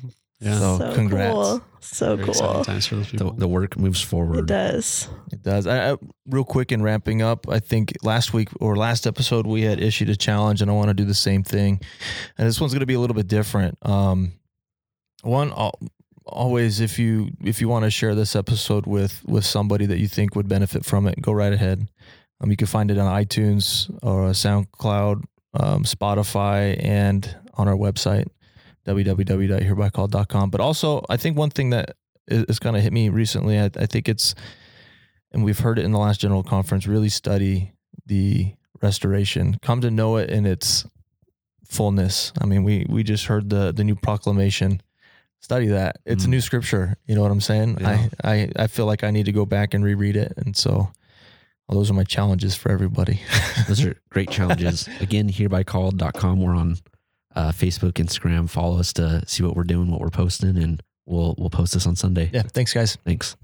Yeah. So, so congrats. cool. So Very exciting cool. times for those The, people. the work moves forward. It does. It does. I, I, real quick in ramping up, I think last week or last episode we had issued a challenge, and I want to do the same thing. And this one's going to be a little bit different. Um, one, al- always if you if you want to share this episode with with somebody that you think would benefit from it, go right ahead. Um, you can find it on iTunes or SoundCloud, um, Spotify, and on our website www.herebycalled.com. But also, I think one thing that is, is kind of hit me recently, I, I think it's and we've heard it in the last general conference really study the restoration. Come to know it in its fullness. I mean we we just heard the the new proclamation. Study that. It's a Mm. new scripture. You know what i'm saying? Yeah. I, I i feel like i need to go back and reread it. And so well, those are my challenges for everybody Those are great challenges. Again, herebycalled.com. We're on uh, Facebook, Instagram. Follow us to see what we're doing, what we're posting, and we'll we'll post this on Sunday. yeah thanks guys Thanks.